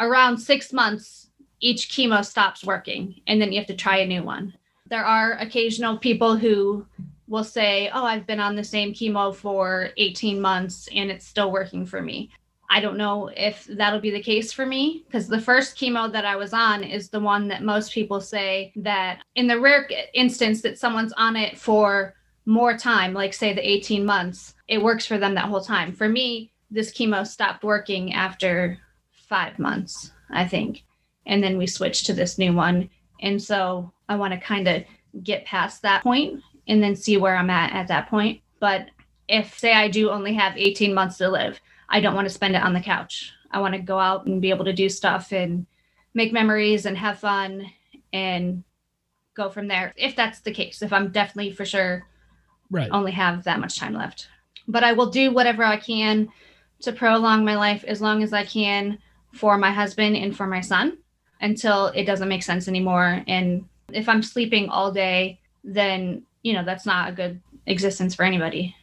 Around six months, each chemo stops working and then you have to try a new one. There are occasional people who will say, Oh, I've been on the same chemo for 18 months and it's still working for me. I don't know if that'll be the case for me because the first chemo that I was on is the one that most people say that in the rare instance that someone's on it for more time, like say the 18 months, it works for them that whole time. For me, this chemo stopped working after five months, I think. And then we switch to this new one. And so I want to kind of get past that point and then see where I'm at at that point. But if, say, I do only have 18 months to live, I don't want to spend it on the couch. I want to go out and be able to do stuff and make memories and have fun and go from there. If that's the case, if I'm definitely for sure Right. only have that much time left. But I will do whatever I can to prolong my life as long as I can for my husband and for my son until it doesn't make sense anymore. And if I'm sleeping all day, then, you know, that's not a good existence for anybody.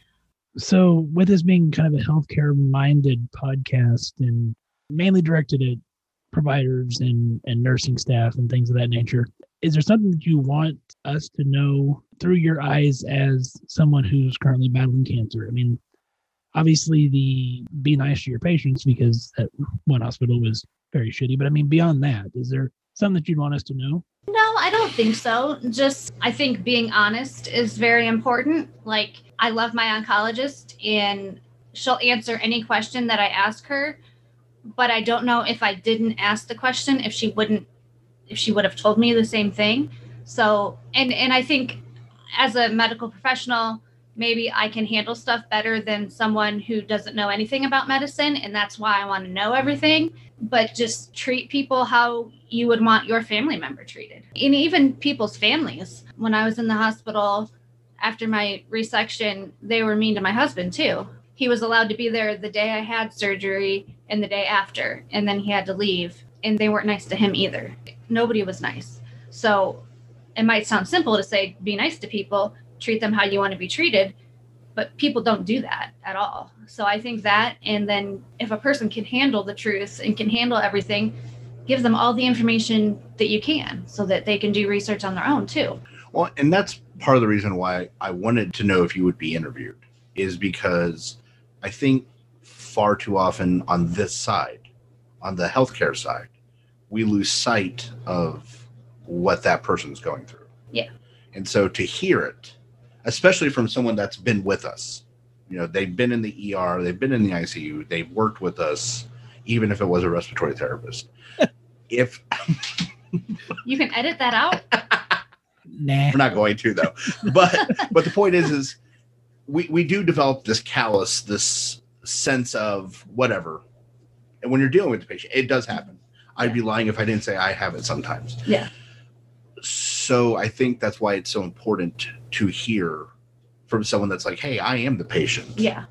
So, with this being kind of a healthcare minded podcast and mainly directed at providers and, and nursing staff and things of that nature, is there something that you want us to know through your eyes as someone who's currently battling cancer? I mean, obviously, the be nice to your patients because that one hospital was very shitty, but I mean, beyond that, is there something that you'd want us to know? No, I don't think so. Just, I think being honest is very important. Like, I love my oncologist and she'll answer any question that I ask her. But I don't know if I didn't ask the question, if she wouldn't, if she would have told me the same thing. So, and, and I think as a medical professional, maybe I can handle stuff better than someone who doesn't know anything about medicine. And that's why I want to know everything. But just treat people how you would want your family member treated. And even people's families. When I was in the hospital after my resection, they were mean to my husband too. He was allowed to be there the day I had surgery and the day after, and then he had to leave. And they weren't nice to him either. Nobody was nice. So it might sound simple to say be nice to people, treat them how you want to be treated, but people don't do that at all. So I think that, and then if a person can handle the truth and can handle everything, give them all the information that you can so that they can do research on their own too. Well, and that's part of the reason why I wanted to know if you would be interviewed, is because I think far too often on this side, on the healthcare side, we lose sight of what that person's going through. Yeah. And so to hear it, especially from someone that's been with us, you know, they've been in the ER, they've been in the ICU, they've worked with us, even if it was a respiratory therapist. *laughs* if You can edit that out. *laughs* Nah. we're not going to though but but the point is is we we do develop this callous this sense of whatever and when you're dealing with the patient it does happen i'd be lying if i didn't say i have it sometimes Yeah. so i think that's why it's so important to hear from someone that's like hey i am the patient Yeah.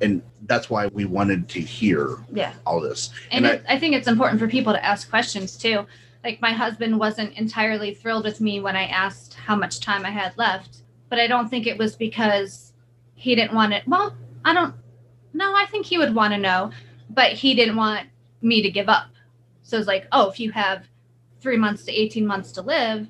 and that's why we wanted to hear Yeah. all this And, And it, I think it's important for people to ask questions too. Like my husband wasn't entirely thrilled with me when I asked how much time I had left, but I don't think it was because he didn't want it. Well, I don't no, I think he would want to know, but he didn't want me to give up. So it's like, oh, if you have three months to 18 months to live,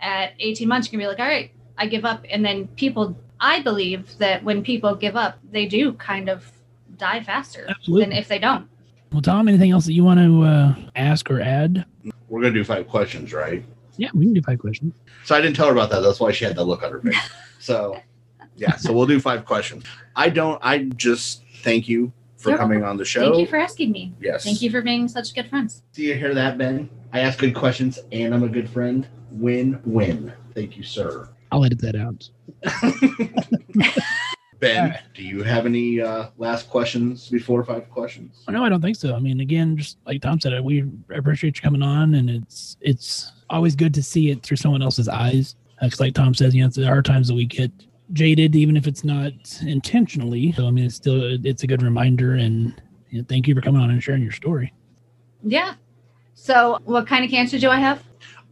at 18 months, you can be like, all right, I give up. And then people, I believe that when people give up, they do kind of die faster Absolutely. than if they don't. Well, Tom, anything else that you want to uh, ask or add? we're going to do five questions right Yeah, we can do five questions. So I didn't tell her about that. That's why she had that look on her face. So yeah, so we'll do five questions. I don't I just thank you for You're coming on the show. Thank you for asking me. yes. Thank you for being such good friends. Do you hear that, Ben? I ask good questions and I'm a good friend. Win win. Thank you, sir. I'll edit that out. *laughs* Ben, do you have any uh, last questions before five questions? Oh, No, I don't think so. I mean, again, just like Tom said, we appreciate you coming on, and it's it's always good to see it through someone else's eyes. Because, like Tom says, you know, there are times that we get jaded, even if it's not intentionally. So, I mean, it's still it's a good reminder, and you know, thank you for coming on and sharing your story. Yeah. So, what kind of cancer do I have?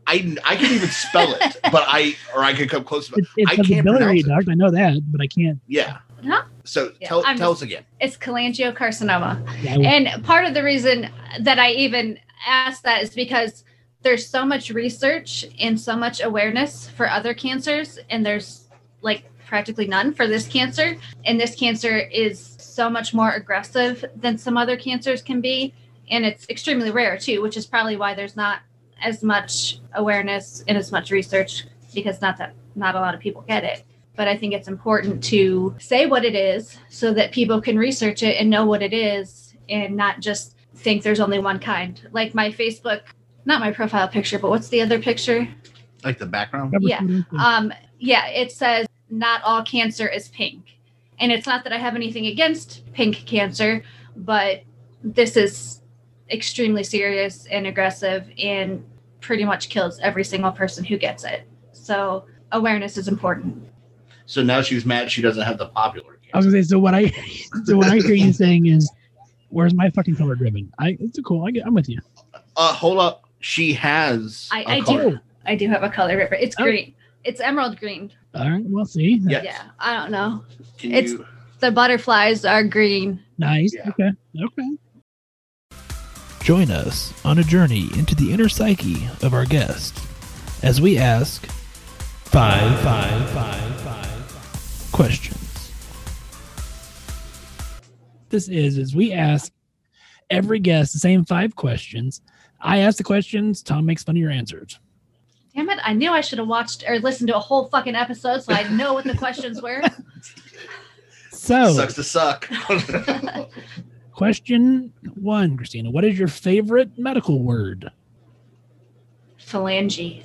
I I can even spell it, *laughs* but I or I could come close. To, It, it's I a can't biliary pronounce it. duct. I know that, but I can't. yeah. Huh? So Yeah, tell I'm tell just- us again. It's cholangiocarcinoma. Yeah, And part of the reason that I even asked that is because there's so much research and so much awareness for other cancers, and there's like practically none for this cancer. And this cancer is so much more aggressive than some other cancers can be. And it's extremely rare too, which is probably why there's not as much awareness and as much research because not that not a lot of people get it. But I think it's important to say what it is so that people can research it and know what it is and not just think there's only one kind. Like my Facebook, not my profile picture, but what's the other picture? Like the background. Yeah. Um, yeah, it says not all cancer is pink. And it's not that I have anything against pink cancer, but this is extremely serious and aggressive and pretty much kills every single person who gets it. So awareness is important. So now she's mad she doesn't have the popular. I was gonna say. So what I so what I hear you *laughs* saying is, where's my fucking color ribbon? I it's cool. I get, I'm with you. Uh, hold up. She has. I- a I do. color. I do have a color ribbon. It's Oh. green. It's emerald green. All right. We'll see. Yeah. Yeah, I don't know. Can It's- you? The butterflies are green. Nice. Yeah. Okay. Okay. Join us on a journey into the inner psyche of our guest as we ask five, five, five, five questions. This is as we ask every guest the same five questions. I ask the questions. Tom makes fun of your answers. Damn it! I knew I should have watched or listened to a whole fucking episode so I'd know what the questions were. *laughs* So, Sucks to suck. *laughs* *laughs* question one, Christina, what is your favorite medical word? Phalange.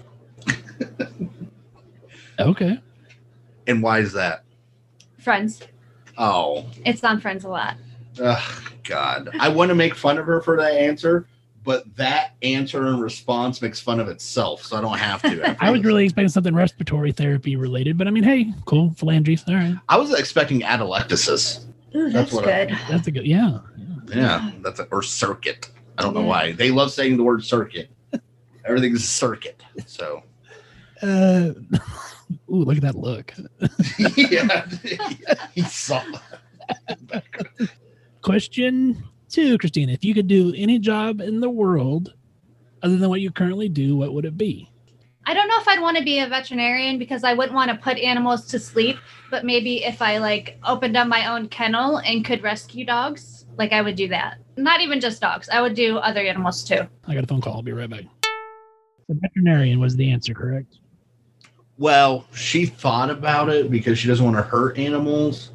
*laughs* Okay. and why is that? Friends. Oh, It's on Friends a lot. ugh, God. I want to make fun of her for that answer, but that answer and response makes fun of itself, so I don't have to. *laughs* I was really expecting something respiratory therapy related, but I mean, hey, cool. Phalanges. All right. I was expecting atelectasis. Ooh, That's that's, what I- good. That's a good, yeah. Yeah, that's a, or circuit. I don't know Yeah. why they love saying the word circuit. Everything's a circuit. So Uh, *laughs* ooh, look at that look. *laughs* yeah, *laughs* he saw. Question two, Christina. If you could do any job in the world other than what you currently do, what would it be? I don't know if I'd want to be a veterinarian because I wouldn't want to put animals to sleep, but maybe if I like opened up my own kennel and could rescue dogs, like I would do that. Not even just dogs. I would do other animals too. I got a phone call. I'll be right back. The veterinarian was the answer, correct? Well, she thought about it because she doesn't want to hurt animals.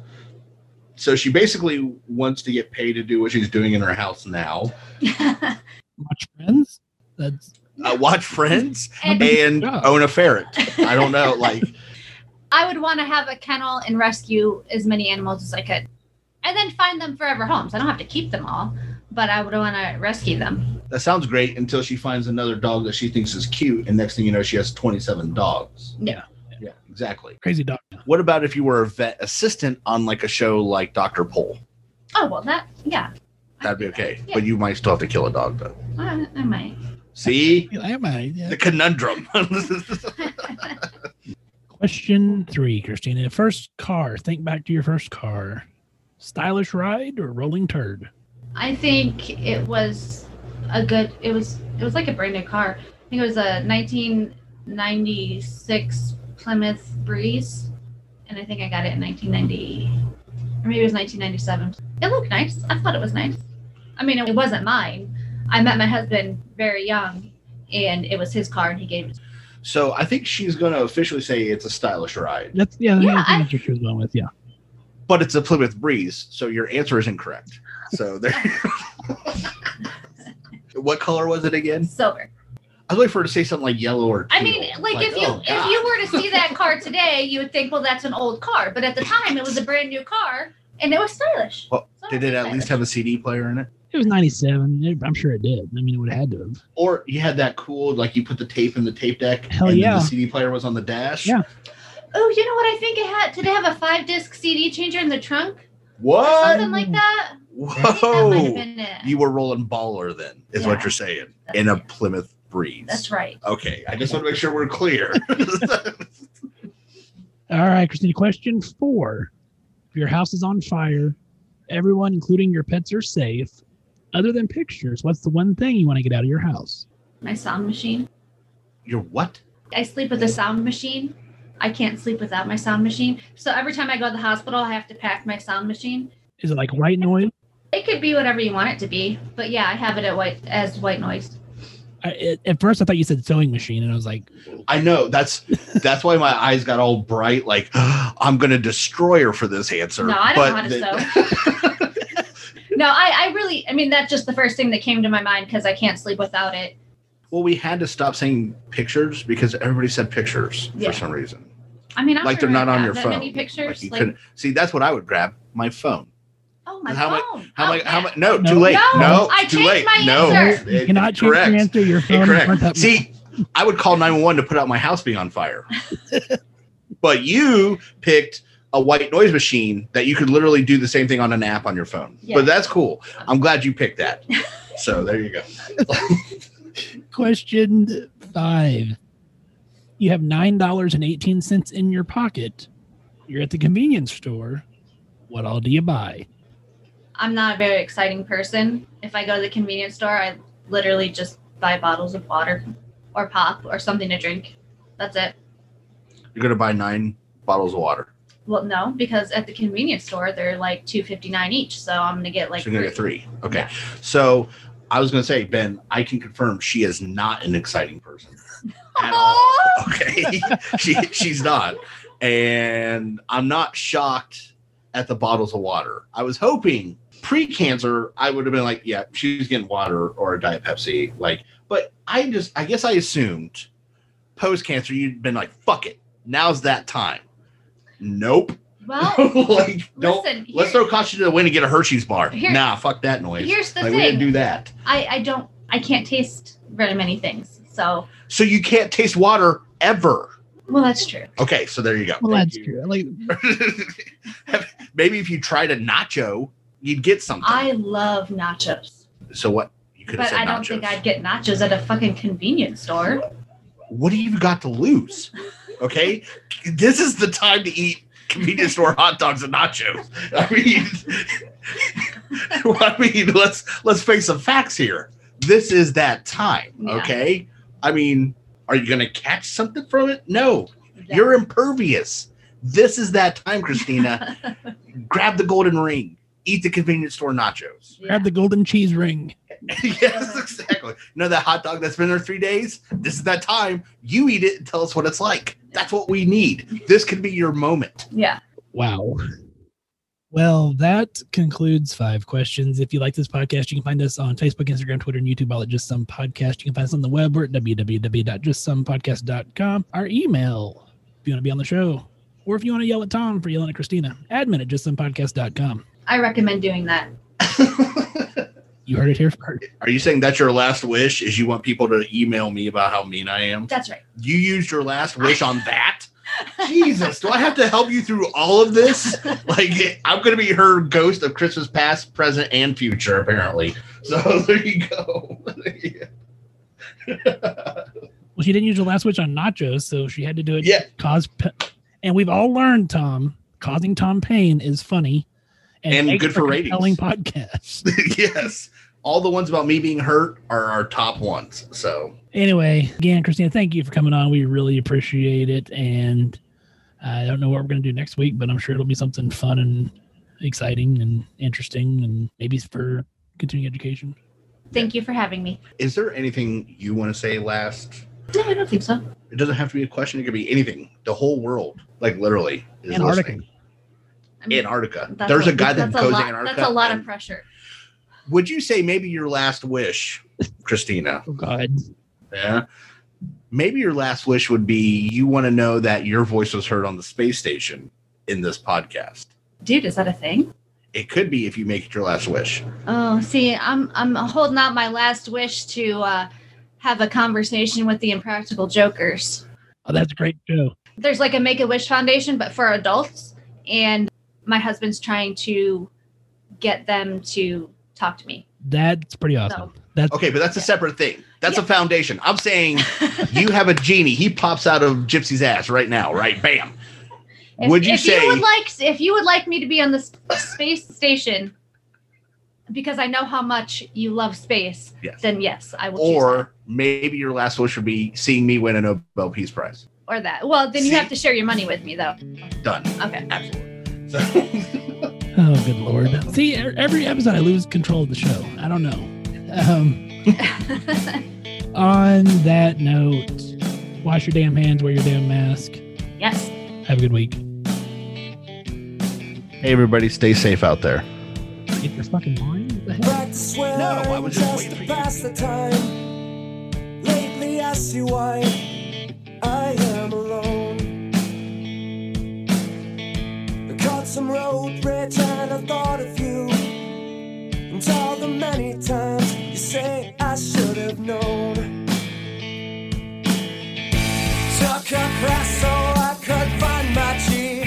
So she basically wants to get paid to do what she's doing in her house now. *laughs* Watch Friends. That's Uh, watch Friends *laughs* and and Yeah. own a ferret. I don't know, like *laughs* I would want to have a kennel and rescue as many animals as I could. And then find them forever homes. I don't have to keep them all, but I would want to rescue them. that sounds great until she finds another dog that she thinks is cute, and next thing you know, she has twenty-seven dogs. Yeah. yeah, exactly. crazy dog. What about if you were a vet assistant on like a show like Doctor Pol? Oh, well, that, yeah. That'd be okay, Yeah. but you might still have to kill a dog though. I, I might. See I might. Yeah. the conundrum. *laughs* Question three, Christina. First car. Think back to your first car. Stylish ride or rolling turd? I think it was a good. It was. It was like a brand new car. I think it was a 1996 Plymouth Breeze, and I think I got it in 1990, or maybe it was 1997. It looked nice. I thought it was nice. I mean, it wasn't mine. I met my husband very young, and it was his car, and he gave it. so I think she's going to officially say it's a stylish ride, That's yeah. Yeah, I I- think that's what she was going with. Yeah. but it's a Plymouth Breeze. So your answer is incorrect. So there. *laughs* what color was it again? Silver. I was waiting for her to say something like yellow or. I mean, teal. like, if you oh, if you were to see that *laughs* car today, you would think, well, that's an old car. But at the time, it was a brand new car, and it was stylish. Well, So Oh, did it at least have a CD player in it? It was 97. I'm sure it did. I mean, it would have had to have. Or you had that cool, like you put the tape in the tape deck, Hell and then yeah. the CD player was on the dash. Yeah. Oh, you know what I think it had? Did it have a five disc CD changer in the trunk? Or What? something like that? I think that Whoa! been it. You were rolling baller then, is what you're saying, That's in a. Plymouth Breeze. That's right. Okay, I just want to make sure we're clear. *laughs* *laughs* All right, Christina. Question four. If your house is on fire, everyone, including your pets, are safe. Other than pictures, what's the one thing you want to get out of your house? My sound machine. You're what? I sleep with a sound machine. I can't sleep without my sound machine. So every time I go to the hospital, I have to pack my sound machine. Is it like white noise? It could be whatever you want it to be, but yeah, I have it at white as white noise. I, at- at first, I thought you said sewing machine, and I was like, I know that's that's why my eyes got all bright. Like *gasps* I'm gonna destroy her for this answer. No, I don't know how to the- *laughs* No, I, I really, I mean, that's just the first thing that came to my mind because I can't sleep without it. well, we had to stop saying pictures because everybody said pictures Yeah. for some reason. I mean, I'm like sure they're not I on your phone. Many pictures, Like, you like, see. That's what I would grab. My phone. Oh my how phone. much? How oh, much? How much? No, No. too late. No, No, I too changed late. my no, answer. you it- cannot change correct. your answer. Your phone Incorrect. See, I would call 911 to put out my house being on fire. *laughs* but you picked a white noise machine that you could literally do the same thing on an app on your phone. Yeah. But that's cool. I'm glad you picked that. *laughs* so there you go. *laughs* Question five. You have nine dollars and eighteen cents in your pocket. You're at the convenience store. What all do you buy? I'm not a very exciting person. If I go to the convenience store, I literally just buy bottles of water or pop or something to drink. That's it. You're gonna buy nine bottles of water. Well, no, because at the convenience store they're like two fifty nine each, so I'm gonna get like so you're gonna get three. three. Okay. So I was gonna say, Ben, I can confirm she is not an exciting person. *laughs* At all. Okay. *laughs* she she's not. And I'm not shocked at the bottles of water. I was hoping pre-cancer, I would have been like, yeah, she's getting water or a Diet Pepsi. Like, but I just I guess I assumed post-cancer you'd been like, fuck it. Now's that time. Nope. Well, *laughs* like, don't listen, let's throw caution to the wind and get a Hershey's bar. Here- nah, fuck that noise. here's the like, we didn't thing. do that. I I don't I can't taste very many things. So So you can't taste water ever. well, that's true. Okay, so there you go. Well, Thank that's you. true. Like, *laughs* Maybe if you tried a nacho, you'd get something. I love nachos, so what? You could have but said I don't think I'd get nachos at a fucking convenience store. What do you got to lose? Okay, this is the time to eat convenience store hot dogs and nachos. I mean, *laughs* I mean, let's let's face some facts here. This is that time. Yeah. Okay, I mean, are you gonna catch something from it? No, you're impervious. This is that time, Christina. *laughs* Grab the golden ring. Eat the convenience store nachos. grab the golden cheese ring. *laughs* yes, exactly. You know that hot dog that's been there three days? This is that time. You eat it and tell us what it's like. That's what we need. This could be your moment. yeah. Wow. Well, that concludes five questions. If you like this podcast, you can find us on Facebook, Instagram, Twitter, and YouTube, all at Just Some Podcast. You can find us on the web. We're at www.justsomepodcast.com. Our email, if you want to be on the show, or if you want to yell at Tom for yelling at Christina, admin at justsomepodcast.com. I recommend doing that. *laughs* You heard it here first. Are you saying that's your last wish? Is you want people to email me about how mean I am? That's right. You used your last wish on that? *laughs* Jesus, do I have to help you through all of this? *laughs* Like, I'm going to be her ghost of Christmas past, present, and future, apparently. So there you go. Well, she didn't use her last wish on nachos, so she had to do it. Yeah. Cause, pa- and we've all learned, Tom, causing Tom pain is funny And makes good for ratings. compelling podcasts. *laughs* yes. All the ones about me being hurt are our top ones. So anyway, again, Christina, thank you for coming on. We really appreciate it. And I don't know what we're going to do next week, but I'm sure it'll be something fun and exciting and interesting and maybe for continuing education. Thank you for having me. is there anything you want to say last? No, I don't think so. It doesn't have to be a question. It could be anything. The whole world, like literally, is Antarctica. listening. I mean, Antarctica. There's a, guy that that's goes a lot, Antarctica. That's a lot of pressure. Would you say maybe your last wish, Christina? Oh, God. Yeah. Maybe your last wish would be you want to know that your voice was heard on the space station in this podcast. Dude, is that a thing? It could be if you make it your last wish. Oh, see, I'm I'm holding out my last wish to uh, have a conversation with the Impractical Jokers. Oh, that's a great show. There's like a Make a Wish Foundation, but for adults, and my husband's trying to get them to talk to me. That's pretty awesome. That's Okay, but that's a separate thing. That's a foundation. I'm saying *laughs* you have a genie. He pops out of Gypsy's ass right now, right? Bam. If, would you if say you would like if you would like me to be on the space station, because I know how much you love space, Yes. then yes, I will. Or maybe your last wish would be seeing me win a Nobel Peace Prize. or that. Well, then you have to share your money with me, though. Done. Okay. Absolutely. So, *laughs* Oh, good lord! See, every episode I lose control of the show. I don't know. Um, *laughs* on that note, wash your damn hands, wear your damn mask. yes. Have a good week. hey, everybody, stay safe out there. Get your fucking line. What the hell? Practice when No, I was just waiting for you to pass the time. Lately I see why I some road bridge and I thought of you. And all the many times you say I should have known. Took a class so I could find my G.